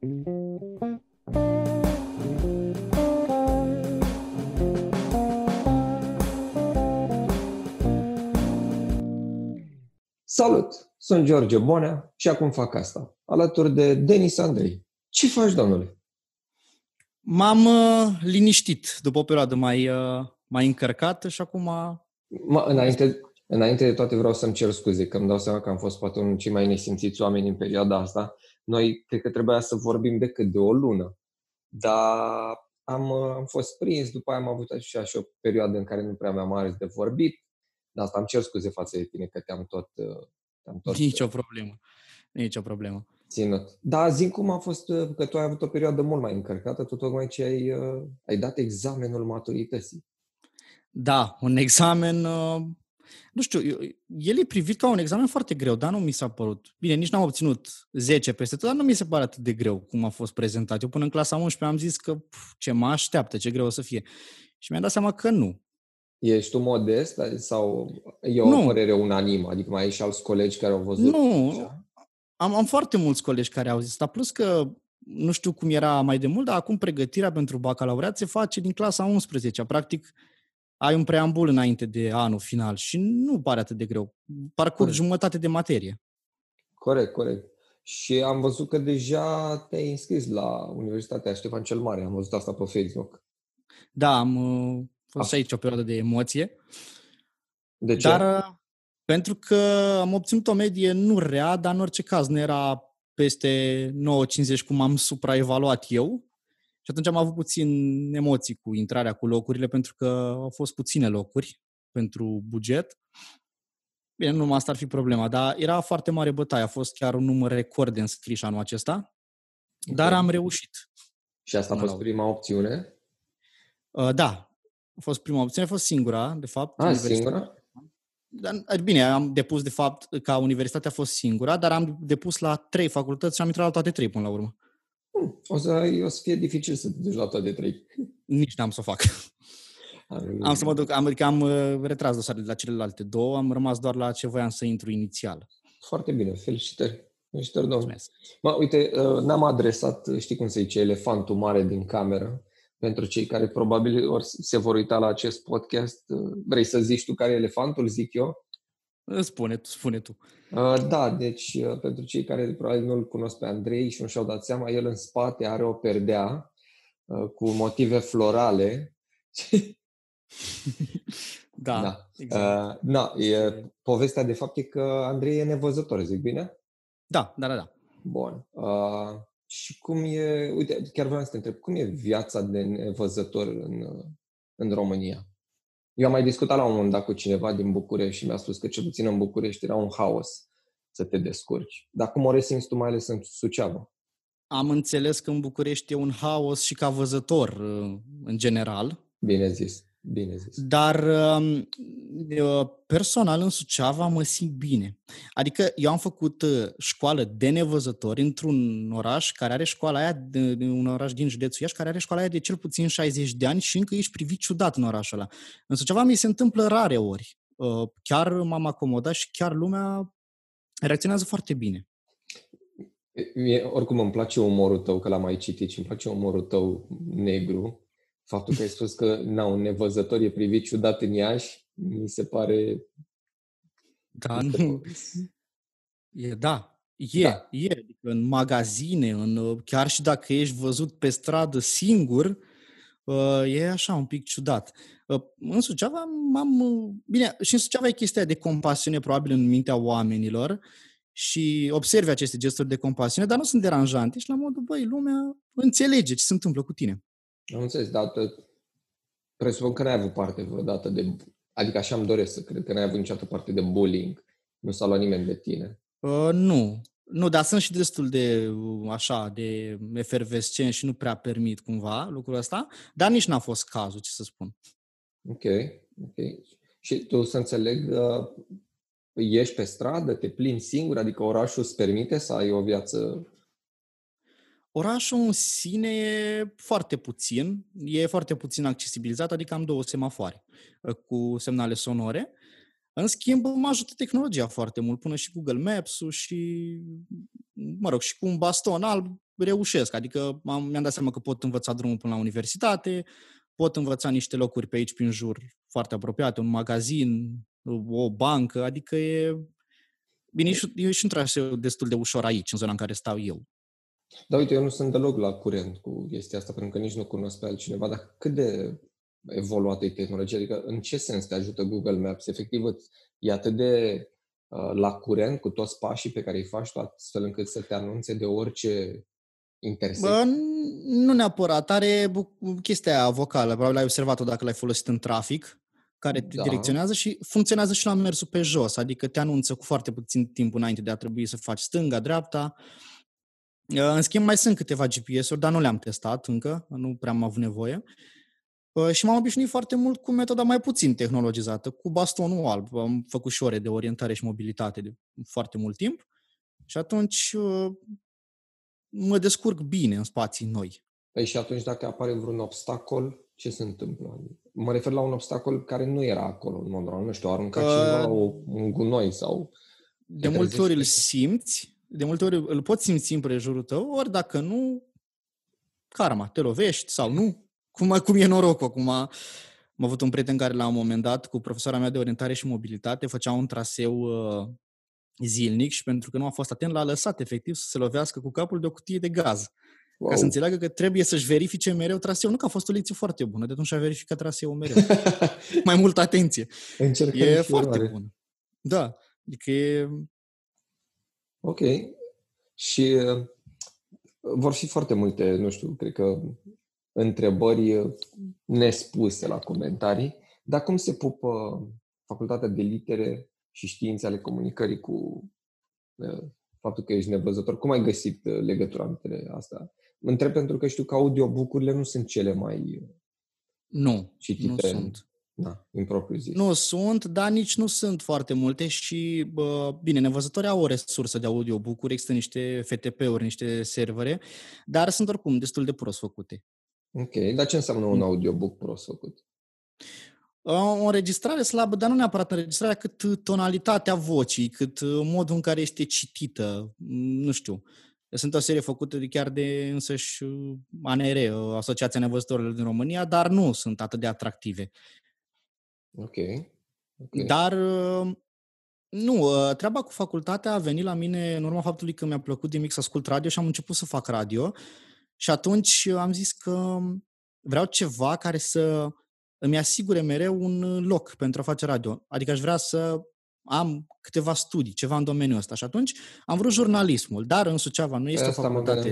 Salut! Sunt George Bonea și acum fac asta, alături de Denis Andrei. Ce faci, domnule? M-am uh, liniștit după o perioadă mai, uh, mai încărcată și acum... Ma, înainte, înainte de toate vreau să-mi cer scuze, că îmi dau seama că am fost poate unul cei mai nesimțiți oameni în perioada asta. Noi cred că trebuia să vorbim decât de o lună, dar am, uh, am fost prins, după aia am avut așa și o perioadă în care nu prea mi-am ales de vorbit. De asta am cer scuze față de tine că te-am tot... uh, Te-am tot Nici o problemă. Nici o problemă. ținut. Da, zi cum a fost, uh, că tu ai avut o perioadă mult mai încărcată, tu tocmai ce ai, uh, ai dat examenul maturității. Da, un examen, uh, nu știu, eu- el e privit ca un examen foarte greu, dar nu mi s-a părut. Bine, nici n-am obținut 10 peste tot, dar nu mi se pare atât de greu cum a fost prezentat. Eu până în clasa 11 am zis că pf, ce mă așteaptă, ce greu o să fie. Și mi-am dat seama că nu. Ești tu modest sau e o Nu. părere unanimă? Adică mai ai și alți colegi care au văzut? Nu, așa? am, am foarte mulți colegi care au zis asta, plus că nu știu cum era mai de mult, dar acum pregătirea pentru bacalaureat se face din clasa 11 Practic, ai un preambul înainte de anul final și nu pare atât de greu. Parcurgi Corect. jumătate de materie. Corect, corect. Și am văzut că deja te-ai înscris la Universitatea Ștefan cel Mare. Am văzut asta pe Facebook. Da, am uh, fost Ah. și aici o perioadă de emoție, De ce? dar uh, pentru că am obținut o medie nu rea, dar în orice caz nu era peste 9,50 cum am supraevaluat eu. Și atunci am avut puțin emoții cu intrarea cu locurile, pentru că au fost puține locuri pentru buget. Bine, nu numai asta ar fi problema, dar era foarte mare bătaie. A fost chiar un număr record de înscriși anul acesta, dar Ok. am reușit. Și asta a Până fost la prima opțiune? Uh, Da, a fost prima opțiune, a fost singura, de fapt. A, universitatea. singura? Dar, bine, am depus, de fapt, ca universitatea a fost singura, dar am depus la trei facultăți și am intrat la toate trei până la urmă. Hmm, O să, o să fie dificil să te duci la toate trei. Nici n-am să o fac. Am să mă duc, am, adică am uh, retras dosarele de la celelalte două, am rămas doar la ce voiam să intru inițial. Foarte bine, felicitări. Felicitări, domnule. Mulțumesc. Mă, uite, uh, n-am adresat, știi cum se zice, elefantul mare din cameră. Pentru cei care probabil or, se vor uita la acest podcast, uh, vrei să zici tu care e elefantul, zic eu? Spune tu, spune tu. Uh, Da, deci uh, pentru cei care probabil nu-l cunosc pe Andrei și nu și-au dat seama, el în spate are o perdea uh, cu motive florale. Da, Da. exact. Uh, na, e, povestea de fapt e că Andrei e nevăzător, zic bine? Da, da, da, da. Bun. Uh, și cum e, uite, chiar vreau să te întreb, cum e viața de nevăzător în, uh, în România? Eu am mai discutat la un moment dat cu cineva din București și mi-a spus că cel puțin în București era un haos să te descurci. Dar cum o resimți tu mai ales în Suceava? Am înțeles că în București e un haos și ca văzător, uh, în general, Bine zis, bine zis. Dar um, eu, personal în Suceava mă simt bine. Adică eu am făcut uh, școală de nevăzători într-un oraș care are școala aia, de, de un oraș din județul Iași, care are școala aia de cel puțin 60 de ani și încă ești privit ciudat în orașul ăla. În Suceava mi se întâmplă rare ori. Uh, Chiar m-am acomodat și chiar lumea reacționează foarte bine. Mie, oricum îmi place umorul tău, că l-am mai citit și îmi place umorul tău negru. Faptul că ai spus că na, un nevăzător e privit ciudat în Iași, mi se pare... Da, este- nu, E, da, e, Da. e. Adică în magazine, în, uh, chiar și dacă ești văzut pe stradă singur, uh, e așa un pic ciudat. Uh, În Suceava am... uh, Bine, și în Suceava e chestia de compasiune probabil în mintea oamenilor și observi aceste gesturi de compasiune, dar nu sunt deranjante și la modul, băi, lumea înțelege ce se întâmplă cu tine. Am înțeles, dar te- presupun că n-ai avut parte vreodată de... Adică așa îmi doresc să cred că n-ai avut niciodată parte de bullying. Nu s-a luat nimeni de tine. Uh, nu. Nu, dar sunt și destul de uh, așa, de efervescent și nu prea permit cumva lucrul ăsta, dar nici n-a fost cazul, ce să spun. Ok, ok. Și tu să înțeleg, uh, ieși pe stradă, te plimbi singur, adică orașul îți permite să ai o viață... Orașul în sine e foarte puțin, e foarte puțin accesibilizat, adică am două semafoare uh, cu semnale sonore. În schimb, mă ajută tehnologia foarte mult, până și Google Maps-ul și, mă rog, și cu un baston alb reușesc. Adică am, mi-am dat seama că pot învăța drumul până la universitate, pot învăța niște locuri pe aici, prin jur, foarte apropiate, un magazin, o bancă, adică e... Bine, e și, e și un traseu destul de ușor aici, în zona în care stau eu. Da, uite, eu nu sunt deloc la curent cu chestia asta, pentru că nici nu cunosc pe altcineva, dar cât de evoluată e tehnologia? Adică în ce sens te ajută Google Maps? Efectiv, e atât de uh, la curent cu toți pașii pe care îi faci tu, astfel încât să te anunțe de orice intersecție? Bă, nu neapărat. Are chestia vocală. Probabil ai observat-o dacă l-ai folosit în trafic care te da. direcționează și funcționează și la mersul pe jos, adică te anunță cu foarte puțin timp înainte de a trebui să faci stânga, dreapta. În schimb, mai sunt câteva GPS-uri, dar nu le-am testat încă, nu prea am avut nevoie. Și m-am obișnuit foarte mult cu metoda mai puțin tehnologizată, cu bastonul alb. Am făcut și ore de orientare și mobilitate de foarte mult timp și atunci mă descurc bine în spații noi. Păi și atunci dacă apare vreun obstacol, ce se întâmplă? Mă refer la un obstacol care nu era acolo în mod normal, nu știu, aruncat uh, cineva un gunoi sau... De multe ori îl simți, de multe ori îl poți simți în prejurul tău, ori dacă nu, karma, te lovești sau nu. Cum, cum e norocul acum. Am avut un prieten care la un moment dat, cu profesoara mea de orientare și mobilitate, făcea un traseu uh, zilnic și pentru că nu a fost atent, l-a lăsat efectiv să se lovească cu capul de o cutie de gaz. Wow. Ca să înțeleagă că trebuie să-și verifice mereu traseul. Nu că a fost o lecție foarte bună, de atunci a verificat traseul mereu. Mai multă atenție. Încercăm e foarte urmare. bună. Da, adică e... Ok. Și uh, vor fi foarte multe, nu știu, cred că întrebări nespuse la comentarii, dar cum se pupă facultatea de litere și științe ale comunicării cu uh, faptul că ești nevăzător? Cum ai găsit uh, legătura între asta? Mă întreb pentru că știu că audiobook-urile nu sunt cele mai nu, citite nu în, sunt. Da, în propriu zis. Nu sunt, dar nici nu sunt foarte multe și, bă, bine, nevăzători au o resursă de audiobook-uri, există niște FTP-uri, niște servere, dar sunt oricum destul de prost făcute. Ok, dar ce înseamnă un audiobook prost făcut? O înregistrare slabă, dar nu neapărat înregistrarea, cât tonalitatea vocii, cât uh, modul în care este citită, nu știu. Sunt o serie făcută de chiar de însăși uh, ANR, uh, Asociația Nevăzătorilor din România, dar nu sunt atât de atractive. Ok. okay. Dar nu, treaba cu facultatea a venit la mine în urma faptului că mi-a plăcut de mic să ascult radio și am început să fac radio și atunci am zis că vreau ceva care să îmi asigure mereu un loc pentru a face radio. Adică aș vrea să am câteva studii, ceva în domeniul ăsta. Și atunci am vrut jurnalismul, dar în Suceava nu este Asta o facultate...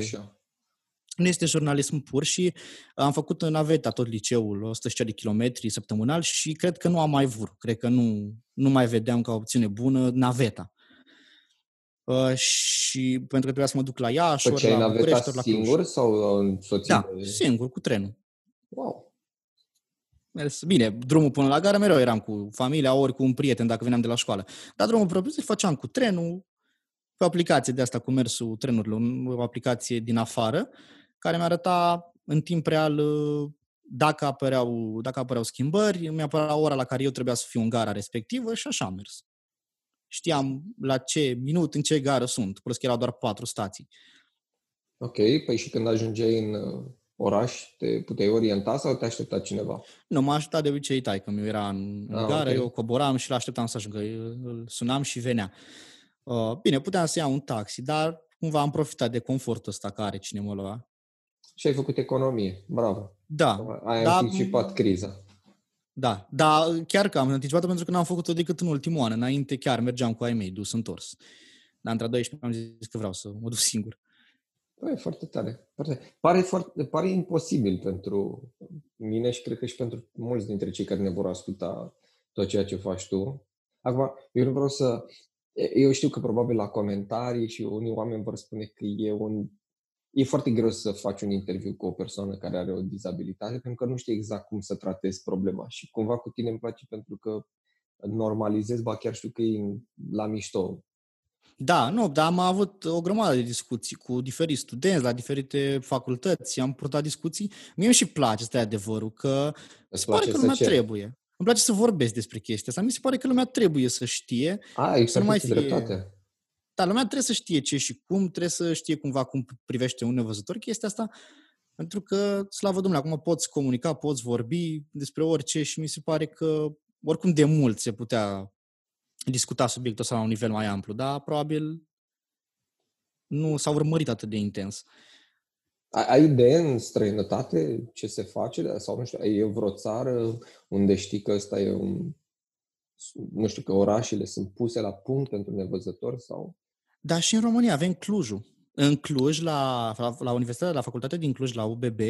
Nu este jurnalism pur și am făcut în Aveta tot liceul, 100 de kilometri săptămânal și cred că nu am mai vrut. Cred că nu, nu mai vedeam ca opțiune bună naveta. Uh, și pentru că trebuia să mă duc la Iași, ori la București, ori la Cluj. singur sau în soție? Da, singur, cu trenul. Wow. Mers bine, drumul până la gară mereu eram cu familia, ori cu un prieten dacă veneam de la școală. Dar drumul propriu se făceam cu trenul, pe o aplicație de asta cu mersul trenurilor, o aplicație din afară, care mi-arăta în timp real uh, dacă apăreau, dacă apăreau schimbări, mi-apărea ora la care eu trebuia să fiu în gara respectivă și așa am mers știam la ce minut, în ce gară sunt, plus că erau doar patru stații. Ok, păi și când ajungeai în uh, oraș, te puteai orienta sau te aștepta cineva? Nu, m-a așteptat de obicei tai, că mi era în, ah, gară, okay. eu coboram și l-așteptam să ajungă, îl sunam și venea. Uh, bine, puteam să iau un taxi, dar cumva am profitat de confortul ăsta care cine mă lua. Și ai făcut economie, bravo. Da. Ai da, anticipat criza. Da, dar chiar că am anticipat pentru că n-am făcut-o decât în ultimul an. Înainte chiar mergeam cu ai mei, dus întors. Dar între 12 am zis că vreau să mă duc singur. Păi, foarte tare. Foarte... Pare, foarte, pare imposibil pentru mine și cred că și pentru mulți dintre cei care ne vor asculta tot ceea ce faci tu. Acum, eu nu vreau să... Eu știu că probabil la comentarii și unii oameni vor spune că e un e foarte greu să faci un interviu cu o persoană care are o dizabilitate pentru că nu știi exact cum să tratezi problema și cumva cu tine îmi place pentru că normalizezi, ba chiar știu că e la mișto. Da, nu, dar am avut o grămadă de discuții cu diferiți studenți la diferite facultăți, am purtat discuții. Mie îmi și place, asta e adevărul, că Îți se pare că lumea ce? trebuie. Îmi place să vorbesc despre chestia asta. Mi se pare că lumea trebuie să știe. A, să nu mai fie... dreptate dar lumea trebuie să știe ce și cum, trebuie să știe cumva cum privește un nevăzător chestia asta, pentru că, slavă Domnului, acum poți comunica, poți vorbi despre orice și mi se pare că oricum de mult se putea discuta subiectul ăsta la un nivel mai amplu, dar probabil nu s-a urmărit atât de intens. Ai idee în străinătate ce se face? Sau nu știu, e vreo țară unde știi că ăsta e un... Nu știu, că orașele sunt puse la punct pentru nevăzători sau... Da, și în România avem Clujul. În Cluj, la, la Universitatea, la Facultatea din Cluj, la UBB,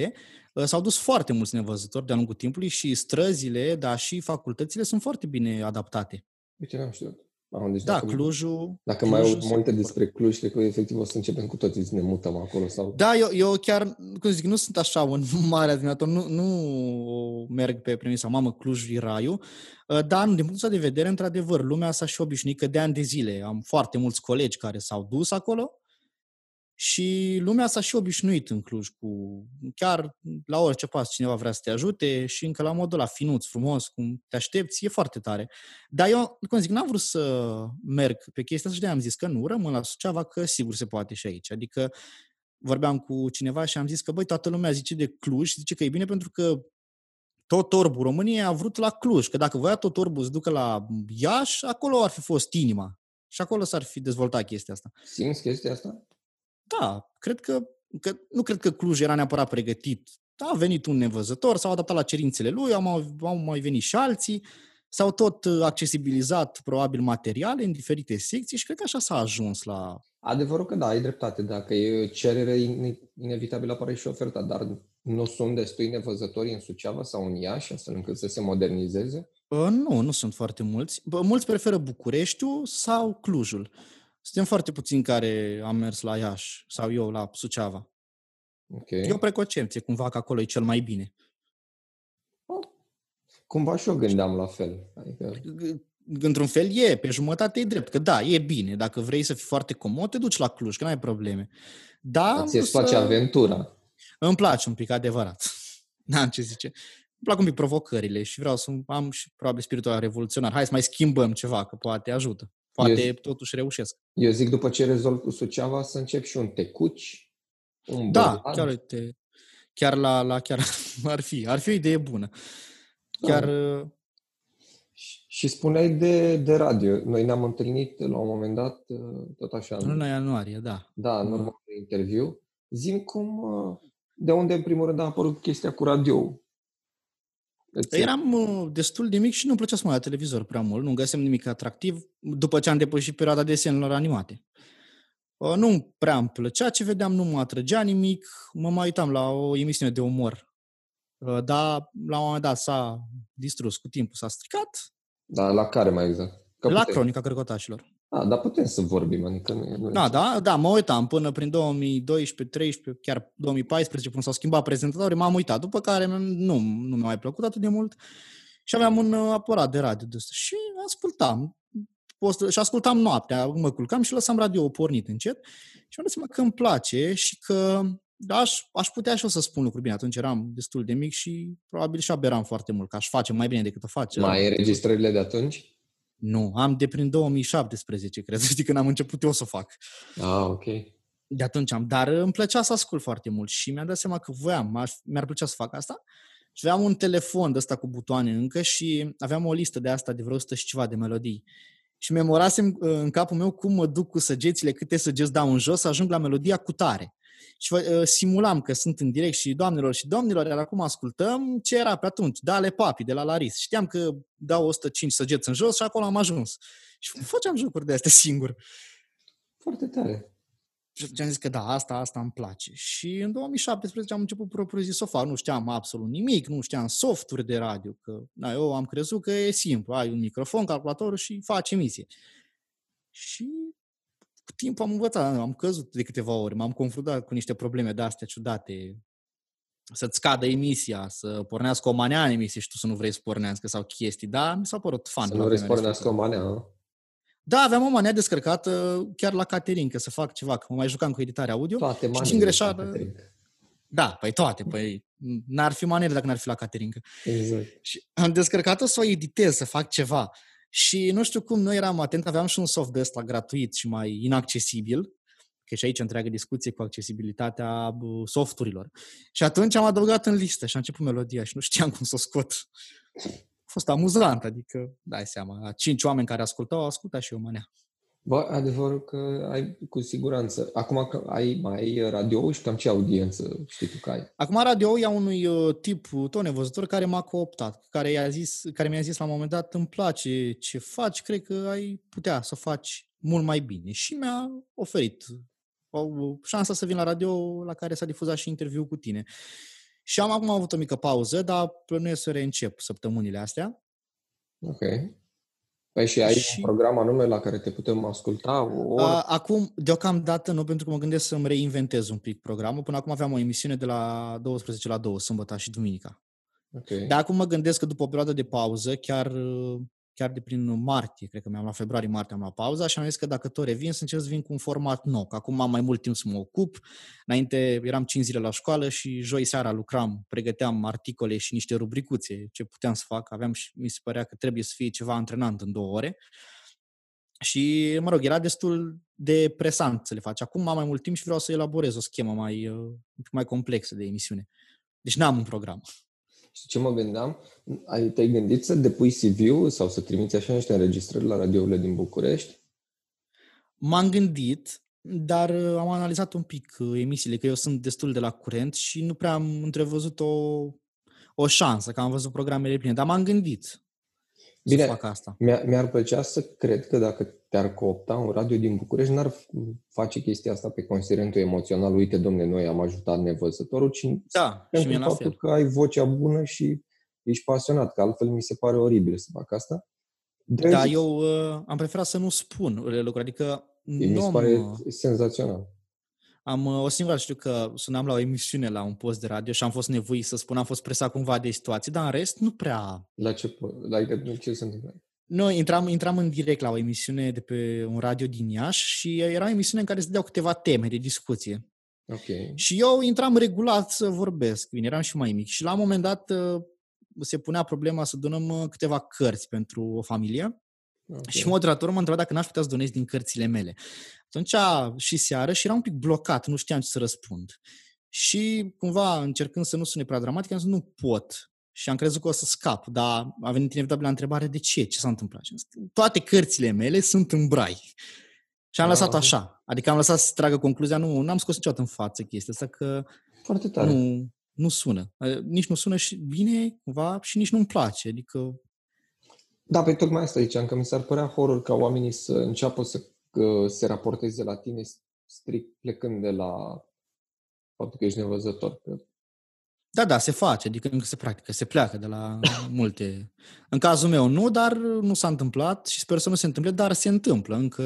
ă, s-au dus foarte mulți nevăzători de-a lungul timpului și străzile, dar și facultățile sunt foarte bine adaptate. Uite, n-am știut. Am, deci da, dacă, Clujul... Dacă Clujul mai au multe despre Cluj, cred că efectiv o să începem cu toții să ne mutăm acolo. Sau... Da, eu, eu chiar, cum zic, nu sunt așa un mare admirator, nu, nu merg pe premisa, mamă, Cluj e raiul, ă, dar din punctul de vedere, într-adevăr, lumea s-a și obișnuit că de ani de zile am foarte mulți colegi care s-au dus acolo și lumea s-a și obișnuit în Cluj cu chiar la orice pas cineva vrea să te ajute și încă la modul la finuț, frumos, cum te aștepți, e foarte tare. Dar eu, cum zic, n-am vrut să merg pe chestia asta și de am zis că nu, rămân la Suceava, că sigur se poate și aici. Adică vorbeam cu cineva și am zis că, băi, toată lumea zice de Cluj, zice că e bine pentru că tot orbul României a vrut la Cluj, că dacă voia tot orbul să ducă la Iași, acolo ar fi fost inima. Și acolo s-ar fi dezvoltat chestia asta. Simți chestia asta? Da, cred că, că nu cred că Cluj era neapărat pregătit. A venit un nevăzător, s-au adaptat la cerințele lui, au, au mai venit și alții, s-au tot uh, accesibilizat probabil materiale în diferite secții și cred că așa s-a ajuns la... Adevărul că da, ai dreptate. Dacă e cerere, inevitabil apare și oferta, dar nu sunt destui nevăzători în Suceava sau în Iași, astfel încât să se modernizeze? Uh, nu, nu sunt foarte mulți. Mulți preferă Bucureștiul sau Clujul. Suntem foarte puțini care am mers la Iași sau eu la Suceava. Okay. E o preconcepție, cumva că acolo e cel mai bine. Cumva și eu gândeam la fel. Adică... Într-un fel e, pe jumătate e drept, că da, e bine. Dacă vrei să fii foarte comod, te duci la Cluj, că n-ai probleme. Da, ți îți place aventura. Îmi place un pic, adevărat. N-am ce zice. Îmi plac un pic provocările și vreau să am și probabil spiritul revoluționar. Hai să mai schimbăm ceva, că poate ajută. Poate eu, totuși reușesc. Eu zic după ce rezolv cu Suceava să încep și un tecuci, un Da, bălad. chiar uite, chiar la, la chiar ar fi, ar fi o idee bună. Chiar da. Uh, și, și spuneai de, de radio. Noi ne-am întâlnit la un moment dat, uh, tot așa. În luna ianuarie, da. Da, în urmă interviu. Zim cum, uh, de unde în primul rând a apărut chestia cu radio Eram uh, destul de mic și nu plăcea să mă la televizor prea mult, nu găsem nimic atractiv după ce am depășit perioada desenelor animate. Uh, nu prea îmi plăcea ce vedeam, nu mă atrăgea nimic, mă mai uitam la o emisiune de umor. Uh, dar la un moment dat s-a distrus cu timpul, s-a stricat. Da, la care mai exact? Că la putem. Cronica Cărcotașilor. Da, dar putem să vorbim, adică nu, nu Da, da, da, mă uitam până prin 2012, 13, chiar 2014, până s-au schimbat prezentatorii, m-am uitat, după care nu, nu mi-a mai plăcut atât de mult și aveam un uh, aparat de radio de ăsta și ascultam. Și ascultam noaptea, mă culcam și lăsam radio pornit încet și mi-am dat seama că îmi place și că aș, aș putea și eu să spun lucruri bine. Atunci eram destul de mic și probabil și aberam foarte mult, că aș face mai bine decât o face. Mai înregistrările de atunci? Nu, am de prin 2017, cred, știi, când am început eu să o fac. Ah, ok. De atunci am, dar îmi plăcea să ascult foarte mult și mi-am dat seama că voiam, mi-ar plăcea să fac asta. Și aveam un telefon de ăsta cu butoane încă și aveam o listă de asta de vreo 100 și ceva de melodii. Și memorasem uh, în capul meu cum mă duc cu săgețile, câte săgeți dau în jos, să ajung la melodia cu tare și uh, simulam că sunt în direct și doamnelor și domnilor, iar acum ascultăm ce era pe atunci, Dale Papi de la Laris. Știam că dau 105 săgeți în jos și acolo am ajuns. Și făceam jocuri de astea singur. Foarte tare. Și am zis că da, asta, asta îmi place. Și în 2017 am început propriu zis să o fac. Nu știam absolut nimic, nu știam softuri de radio. Că, da, eu am crezut că e simplu. Ai un microfon, calculator și faci emisie. Și cu timpul am învățat, am căzut de câteva ori, m-am confruntat cu niște probleme de astea ciudate, să-ți scadă emisia, să pornească o manea în emisie și tu să nu vrei să pornească sau chestii, da, mi s-a părut fan. Să nu vrei să pornească o manea, nu? Da, aveam o manea descărcată chiar la Caterin, să fac ceva, că mă mai jucam cu editarea audio. Toate și din greșeală... Da, păi toate, păi n-ar fi manere dacă n-ar fi la Caterinca. Exact. Și am descărcat-o să o editez, să fac ceva. Și nu știu cum, noi eram atent, aveam și un soft de ăsta gratuit și mai inaccesibil, că și aici întreagă discuție cu accesibilitatea softurilor. Și atunci am adăugat în listă și a început melodia și nu știam cum să o scot. A fost amuzant, adică, dai seama, cinci oameni care ascultau, au ascultat și eu mânea. Bă, adevărul că ai cu siguranță. Acum că ai mai radio și cam ce audiență știi tu că ai? Acum radio e unui uh, tip tot nevăzător care m-a cooptat, care, i-a zis, care mi-a zis la un moment dat îmi place ce faci, cred că ai putea să faci mult mai bine. Și mi-a oferit o șansa să vin la radio la care s-a difuzat și interviu cu tine. Și am acum avut o mică pauză, dar plănuiesc să reîncep săptămânile astea. Ok. Păi și ai și... un program anume la care te putem asculta? O oră? Acum, deocamdată nu, pentru că mă gândesc să-mi reinventez un pic programul. Până acum aveam o emisiune de la 12 la 2, sâmbătă și duminica. Okay. Dar acum mă gândesc că după o perioadă de pauză, chiar chiar de prin martie, cred că mi-am luat februarie-martie, am luat pauza și am zis că dacă tot revin, să încerc să vin cu un format nou, că acum am mai mult timp să mă ocup. Înainte eram 5 zile la școală și joi seara lucram, pregăteam articole și niște rubricuțe, ce puteam să fac. Aveam și mi se părea că trebuie să fie ceva antrenant în două ore. Și, mă rog, era destul de presant să le faci. Acum am mai mult timp și vreau să elaborez o schemă mai, uh, mai complexă de emisiune. Deci n-am un program. Și ce mă gândeam? Ai, te-ai gândit să depui CV-ul sau să trimiți așa niște înregistrări la radiourile din București? M-am gândit, dar uh, am analizat un pic uh, emisiile, că eu sunt destul de la curent și nu prea am întrevăzut o, o șansă, că am văzut programele pline, dar m-am gândit. Bine, să fac asta. Mi-ar, mi-ar plăcea să cred că dacă te-ar coopta un radio din București, n-ar face chestia asta pe considerentul emoțional. Uite, domne, noi am ajutat nevăzătorul, ci da, și mie faptul că ai vocea bună și ești pasionat, că altfel mi se pare oribil să fac asta. De da, eu uh, am preferat să nu spun lucruri, adică mi se pare senzațional. Am uh, o singură știu că sunam la o emisiune la un post de radio și am fost nevoit să spun, am fost presat cumva de situație, dar în rest nu prea... La ce, la ce se întâmplă? Noi intram, intram în direct la o emisiune de pe un radio din Iași și era o emisiune în care se dădeau câteva teme de discuție. Okay. Și eu intram regulat să vorbesc, bine, eram și mai mic. Și la un moment dat uh, se punea problema să donăm uh, câteva cărți pentru o familie. Okay. Și moderatorul mă întreba dacă n-aș putea să donez din cărțile mele. Atunci și seară și era un pic blocat, nu știam ce să răspund. Și cumva, încercând să nu sune prea dramatic, am zis, nu pot. Și am crezut că o să scap, dar a venit inevitabil la întrebare, de ce? Ce s-a întâmplat? Și zis, Toate cărțile mele sunt în brai. Și am lăsat așa. Adică am lăsat să tragă concluzia, nu am scos niciodată în față chestia asta, că Foarte tare. Nu, nu sună. Nici nu sună și bine, cumva, și nici nu-mi place. Adică da, pe tocmai asta ziceam, că mi s-ar părea horror ca oamenii să înceapă să se raporteze la tine strict plecând de la faptul că ești nevăzător. Da, da, se face, adică încă se practică, se pleacă de la multe. În cazul meu nu, dar nu s-a întâmplat și sper să nu se întâmple, dar se întâmplă încă.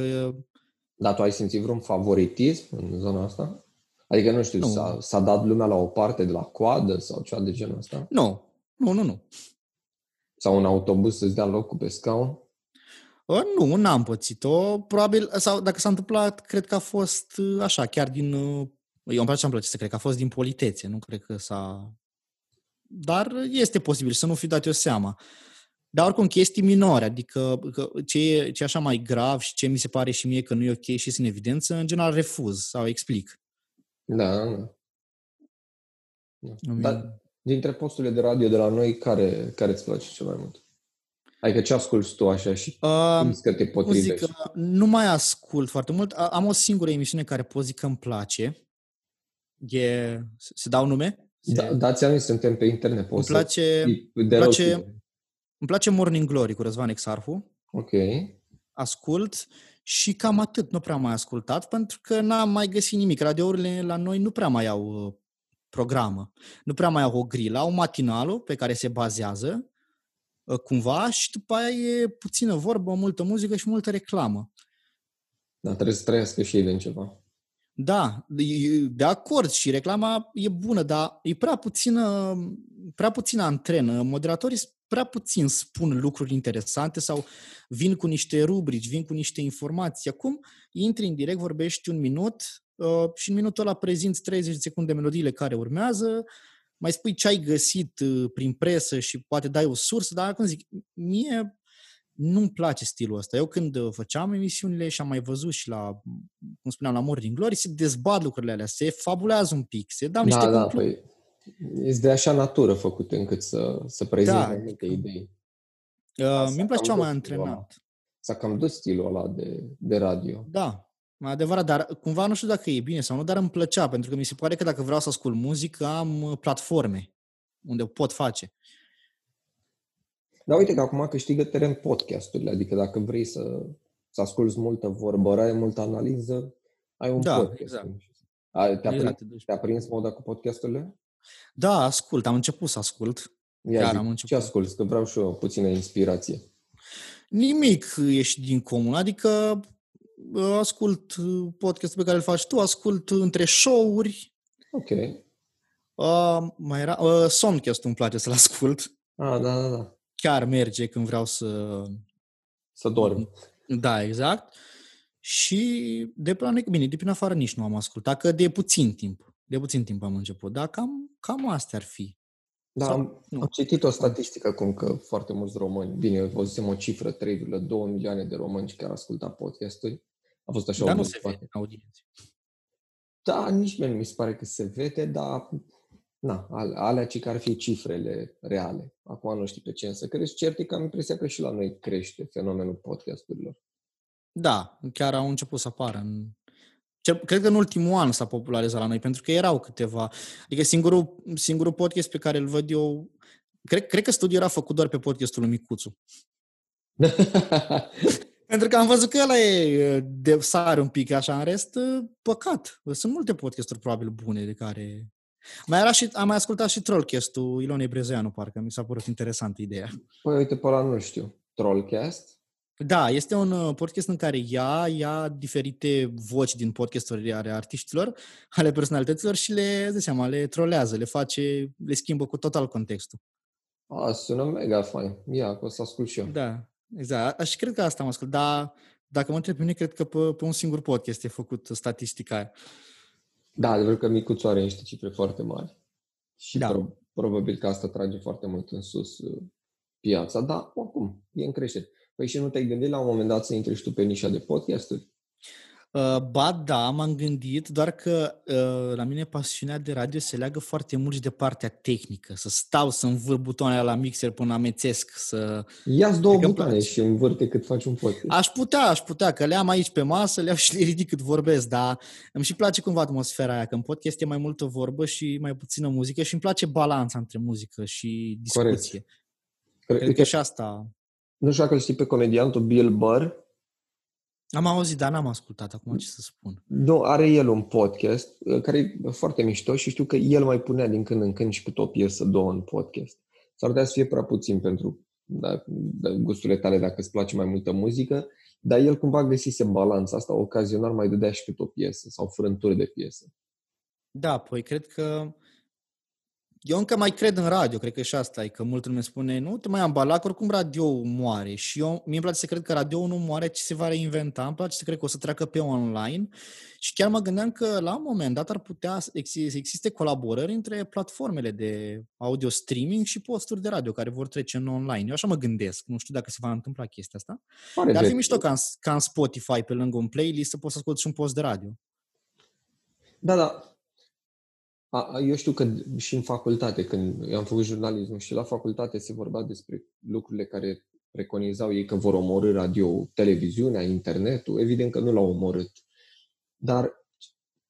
Dar tu ai simțit vreun favoritism în zona asta? Adică, nu știu, nu. S-a, s-a dat lumea la o parte de la coadă sau ceva de genul ăsta? Nu, nu, nu, nu. Sau un autobuz să-ți dea locul pe scaun? Nu, n-am pățit-o. Probabil, sau dacă s-a întâmplat, cred că a fost așa, chiar din... Eu îmi place, îmi place să cred că a fost din politețe, nu cred că s-a... Dar este posibil să nu fi dat eu seama. Dar oricum chestii minore, adică că ce, e, ce e așa mai grav și ce mi se pare și mie că nu e ok și sunt în evidență, în general refuz sau explic. Da, da. da. Dar dintre posturile de radio de la noi, care, care îți place cel mai mult? Adică ce asculti tu așa și uh, că te potrivești? Zic, nu mai ascult foarte mult. Am o singură emisiune care pot zic că îmi place. E... Se dau nume? Da, dați ani, suntem pe internet. Îmi place, îmi, place, îmi place Morning Glory cu Răzvan Exarhu. Ok. Ascult și cam atât. Nu prea mai ascultat pentru că n-am mai găsit nimic. Radiourile la noi nu prea mai au uh, programă. Nu prea mai au o grilă, au matinalul pe care se bazează uh, cumva și după aia e puțină vorbă, multă muzică și multă reclamă. Dar trebuie să trăiască și ei din ceva. Da, de acord și reclama e bună, dar e prea puțină, prea puțină antrenă. Moderatorii prea puțin spun lucruri interesante sau vin cu niște rubrici, vin cu niște informații. Acum intri în direct, vorbești un minut, Uh, și în minutul ăla prezinți 30 de secunde melodiile care urmează, mai spui ce ai găsit uh, prin presă și poate dai o sursă, dar cum zic, mie nu-mi place stilul ăsta. Eu când uh, făceam emisiunile și am mai văzut și la, cum spuneam, la Morning Glory, se dezbat lucrurile alea, se fabulează un pic, se dau niște Da, da, concluzii. păi, este de așa natură făcut încât să, să prezinte Da, mai multe idei. Uh, Asta mi-mi place cam cea mai dus stilul ăla. antrenat. S-a cam dus stilul ăla de, de radio. Da, mai adevărat, dar cumva nu știu dacă e bine sau nu, dar îmi plăcea, pentru că mi se pare că dacă vreau să ascult muzică, am uh, platforme unde o pot face. Dar uite că acum câștigă teren podcasturile, adică dacă vrei să, să asculți multă vorbărare, multă analiză, ai un Da, podcast. exact. A, te-a, Exact, prins, te duci. te-a prins moda cu podcasturile? Da, ascult, am început să ascult. Ia Chiar zi, am ce început. asculți? Că vreau și eu puțină inspirație. Nimic ieși din comun, adică uh, ascult uh, podcastul pe care îl faci tu, ascult între show-uri, Ok. uh, mai era, uh, Somcast îmi place să-l ascult, Ah, da, da, da. Chiar merge când vreau să... Să dormi. Da, exact. Și de plan, bine, de prin afară nici nu am ascultat, că de puțin timp, de puțin timp am început, dar cam, cam astea ar fi. Da, Sau- am, nu. am citit o statistică cum că foarte mulți români, bine, eu văzusem o cifră, 3,2 milioane de români care ascultă podcasturi. A fost așa Dar o nu se dezbatere. vede în audiențe. Da, nici mie nu mi se pare că se vede, dar na, ale- alea ce care ar fi cifrele reale. Acum nu știu pe ce să crești. Cert e că am impresia că și la noi crește fenomenul podcasturilor. Da, chiar au început să apară. În... Cel, cred că în ultimul an s-a popularizat la noi, pentru că erau câteva. Adică singurul, singurul podcast pe care îl văd eu... Cred, cred că studiul era făcut doar pe podcastul lui Micuțu. Pentru că am văzut că ăla e de sare un pic așa, în rest, păcat. Sunt multe podcasturi probabil bune de care... Mai era și, am mai ascultat și Trollcast-ul Ilonei Brezeanu, parcă mi s-a părut interesantă ideea. păi uite, pe ăla nu știu. Trollcast? Da, este un uh, podcast în care ea ia diferite voci din podcasturi ale artiștilor, ale personalităților și le, de seama, le trolează, le face, le schimbă cu total contextul. A, sună mega fain. Ia, că o să ascult și eu. Da, exact. Și cred că asta am ascult, dar dacă mă întreb pe mine, cred că pe, pe un singur podcast e făcut statistica aia. Da, adevăr că Micuțu are niște cifre foarte mari. Și Da. pro- probabil că asta trage foarte mult în sus uh, piața, dar oricum, e în creștere. Păi și nu te-ai gândit la un moment dat să intri și tu pe nișa de podcasturi? Uh, ba da, m-am gândit, doar că uh, la mine pasiunea de radio se leagă foarte mult și de partea tehnică. Să stau să învârt butoanele la mixer până amețesc, să Ia-ți două Cred că îmi butoane place. și învârte cât faci un podcast. Aș putea, aș putea, că le am aici pe masă, le iau și le ridic cât vorbesc, dar îmi și place cumva atmosfera aia, că în podcast e mai multă vorbă și mai puțină muzică și îmi place balanța între muzică și discuție. Cred, Cred că și asta... Nu știu dacă îl știi pe comediantul Bill Burr. Am auzit, dar n-am ascultat acum ce să spun. Nu, are el un podcast uh, care e foarte mișto și știu că el mai punea din când în când și câte o piesă, două în podcast. S-ar putea să fie prea puțin pentru da, da, gusturile tale dacă îți place mai multă muzică, dar el cumva găsise balanța asta, ocazional mai dădea și câte o piesă sau frânturi de piesă. Da, păi cred că... Eu încă mai cred în radio, cred că și asta e, că multă lume spune, nu te mai ambala, că oricum radio moare. Și eu, mie îmi place să cred că radio nu moare, ci se va reinventa. Îmi place să cred că o să treacă pe online. Și chiar mă gândeam că la un moment dat ar putea să exi- să existe colaborări între platformele de audio streaming și posturi de radio care vor trece în online. Eu așa mă gândesc. Nu știu dacă se va întâmpla chestia asta. Pare Dar ar fi drept. mișto ca în, ca în Spotify, pe lângă un playlist, să poți să asculti și un post de radio. Da, da. A, a, eu știu că și în facultate, când eu am făcut jurnalism și la facultate se vorbea despre lucrurile care preconizau ei că vor omorâ radio, televiziunea, internetul. Evident că nu l-au omorât. Dar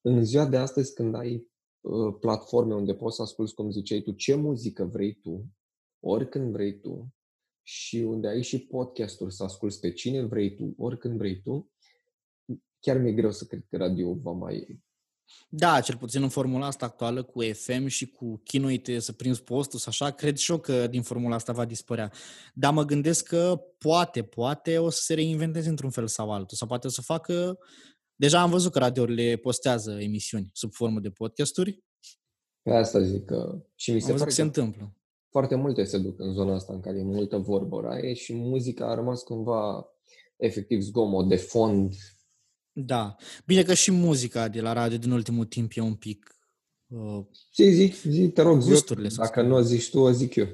în ziua de astăzi, când ai uh, platforme unde poți să asculti, cum ziceai tu, ce muzică vrei tu, oricând vrei tu, și unde ai și podcasturi să asculti pe cine vrei tu, oricând vrei tu, chiar mi-e greu să cred că radio va mai Da, cel puțin în formula asta actuală cu FM și cu chinuite să prinzi postul și așa, cred și eu că din formula asta va dispărea. Dar mă gândesc că poate, poate o să se reinventeze într-un fel sau altul. Sau poate o să facă... Deja am văzut că radiourile postează emisiuni sub formă de podcasturi. Pe asta zic că și mi Am se văzut pare că se că întâmplă. foarte multe se duc în zona asta în care e multă vorbă oraie și muzica a rămas cumva efectiv zgomot de fond. Da. Bine că și muzica de la radio din ultimul timp e un pic... Uh, Zi, zi, zi, te rog, zi, Gusturile s-au dacă schimbat. nu o zici tu, o zic eu.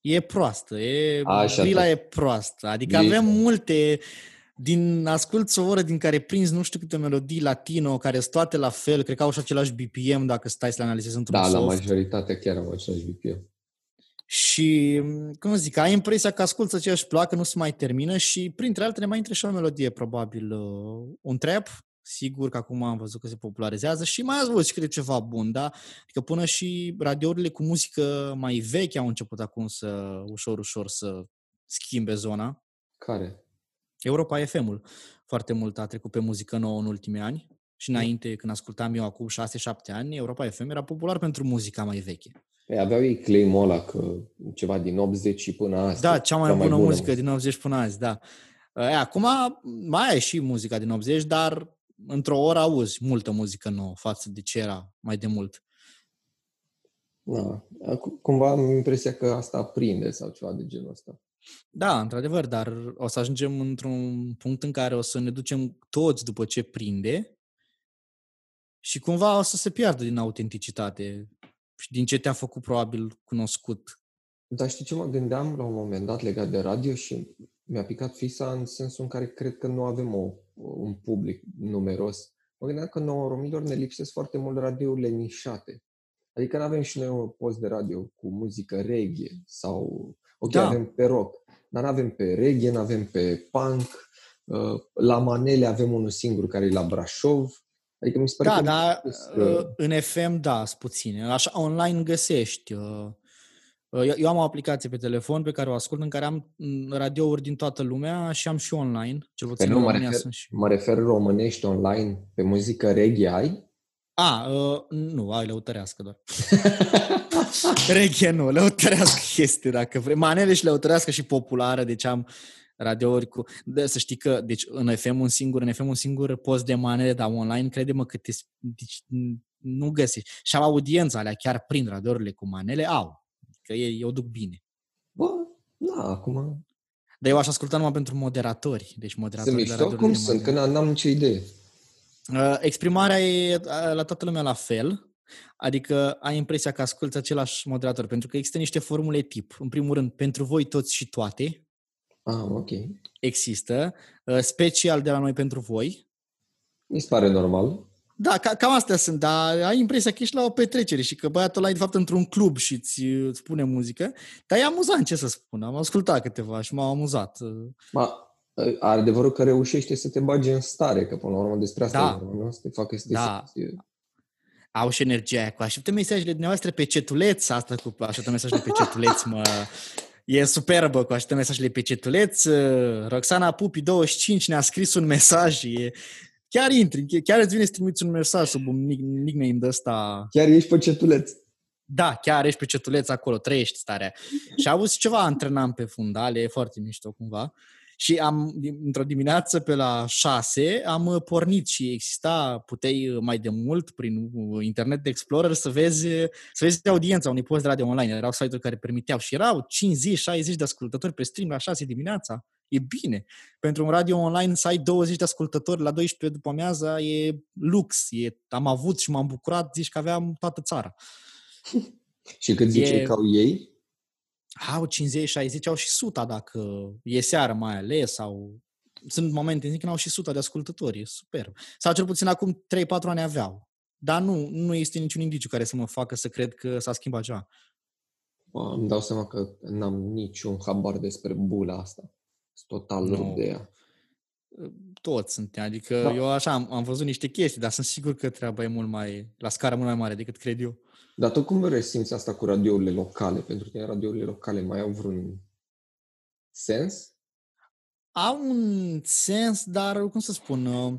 e proastă. E, Așa, vila da. e proastă. Adică Vila. avem multe din asculți o oră din care prinzi nu știu câte melodii latino, care sunt toate la fel, cred că au și același BPM dacă stai să le analizezi într-un da, soft. Da, la majoritate chiar au același BPM. Și, cum zic, ai impresia că asculți aceeași placă, nu se mai termină și, printre altele, mai intră și o melodie, probabil, uh, un trap, sigur că acum am văzut că se popularizează și mai ați văzut și câte ceva bun, da? Adică până și radiourile cu muzică mai veche au început acum să, ușor, ușor, să schimbe zona. Care? Europa FM-ul foarte mult a trecut pe muzică nouă în ultimii ani și înainte, când ascultam eu acum 6-7 ani, Europa FM era popular pentru muzica mai veche. Ei, aveau ei claim ăla că ceva din 80 și până azi. Da, cea mai, bună, mai bună muzică muzică din 80 până azi, da. E, acum mai e și muzica din 80, dar într-o oră auzi multă muzică nouă față de ce era mai de mult. Da, cumva am impresia că asta prinde sau ceva de genul ăsta. Da, într-adevăr, dar o să ajungem într-un punct în care o să ne ducem toți după ce prinde și cumva o să se piardă din autenticitate și din ce te-a făcut probabil cunoscut. Dar știi ce mă gândeam la un moment dat legat de radio și mi-a picat fisa în sensul în care cred că nu avem o, un public numeros. Mă gândeam că nouă romilor ne lipsesc foarte mult radiourile nișate. Adică nu avem și noi un post de radio cu muzică reggae sau, ok, da. avem pe rock, dar nu avem pe reggae, nu avem pe punk, uh, la Manele avem unul singur care e la Brașov, Adică mi se pare da, că... Da, dar în FM, da, sunt puține. Așa, online găsești. Uh, uh, eu am o aplicație pe telefon pe care o ascult în care am mm, radiouri din toată lumea și am și online. Cel puțin nu, mă refer, sunt și... mă refer românești online pe muzică reggae ai? A, uh, nu, ai lăutărească doar. reggae nu, lăutărească este dacă vrei. Manele și lăutărească și populară, deci am radiouri cu... De, să știi că, deci în FM un singur, în FM un singur post de manele, dar online, crede-mă că te, deci, nu găsești. Și au audiența alea chiar prin radiourile cu manele, au. Că ei o duc bine. Bă, da, acum... Dar eu aș asculta numai pentru moderatori. Deci moderatori Sunt mișto? Cum sunt? Că n-am nicio idee. Uh, exprimarea e uh, la toată lumea la fel. Adică ai impresia că asculți același moderator, pentru că există niște formule tip. În primul rând, pentru voi toți și toate, Ah, ok. Există, uh, special de la noi pentru voi. Mi se pare normal. Da, ca, cam astea sunt, dar ai impresia că ești la o petrecere și că băiatul ăla e de fapt într-un club și îți, îți pune muzică, dar e amuzant, ce să spun, am ascultat câteva și m-au amuzat. Ma, are adevărul că reușește să te bagi în stare, că până la urmă despre asta da. e vorba, nu? Să te facă să te da. Simți. Au și energia aia cu așteptăm mesajele dumneavoastră pe cetuleț, asta cu așteptăm mesajele pe cetuleț, mă, E superbă cu așteptăm mesajele pe cetuleț. Roxana Pupi 25 ne-a scris un mesaj. E... Chiar intri, chiar îți vine să trimiți un mesaj sub un nickname de ăsta. Chiar ești pe cetuleț. Da, chiar ești pe cetuleț acolo, trăiești starea. Și a avut ceva antrenam pe fundale, e foarte mișto cumva. Și am, într-o dimineață pe la 6, am uh, pornit și exista, puteai uh, mai de mult prin uh, Internet Explorer să vezi, să vezi audiența unui post de radio online. Erau site-uri care permiteau și erau 50-60 de ascultători pe stream la 6 dimineața. E bine. Pentru un radio online să ai 20 de ascultători la 12 după amiaza e lux. E, am avut și m-am bucurat, zici că aveam toată țara. și cât zice e... că au ei? Au 50, 60, au și suta dacă e seară mai ales sau sunt momente în când au și suta de ascultători, e super. Sau cel puțin acum 3-4 ani aveau. Dar nu, nu este niciun indiciu care să mă facă să cred că s-a schimbat ceva. Bă, îmi dau seama că n-am niciun habar despre bula asta. Sunt total nu. de ea. Toți sunt, adică da. eu așa am, am văzut niște chestii, dar sunt sigur că treaba e mult mai, la scară mult mai mare decât cred eu. Dar tu cum resimți asta cu radiourile locale? Pentru că radiourile locale mai au vreun sens? Au un sens, dar, cum să spun, uh,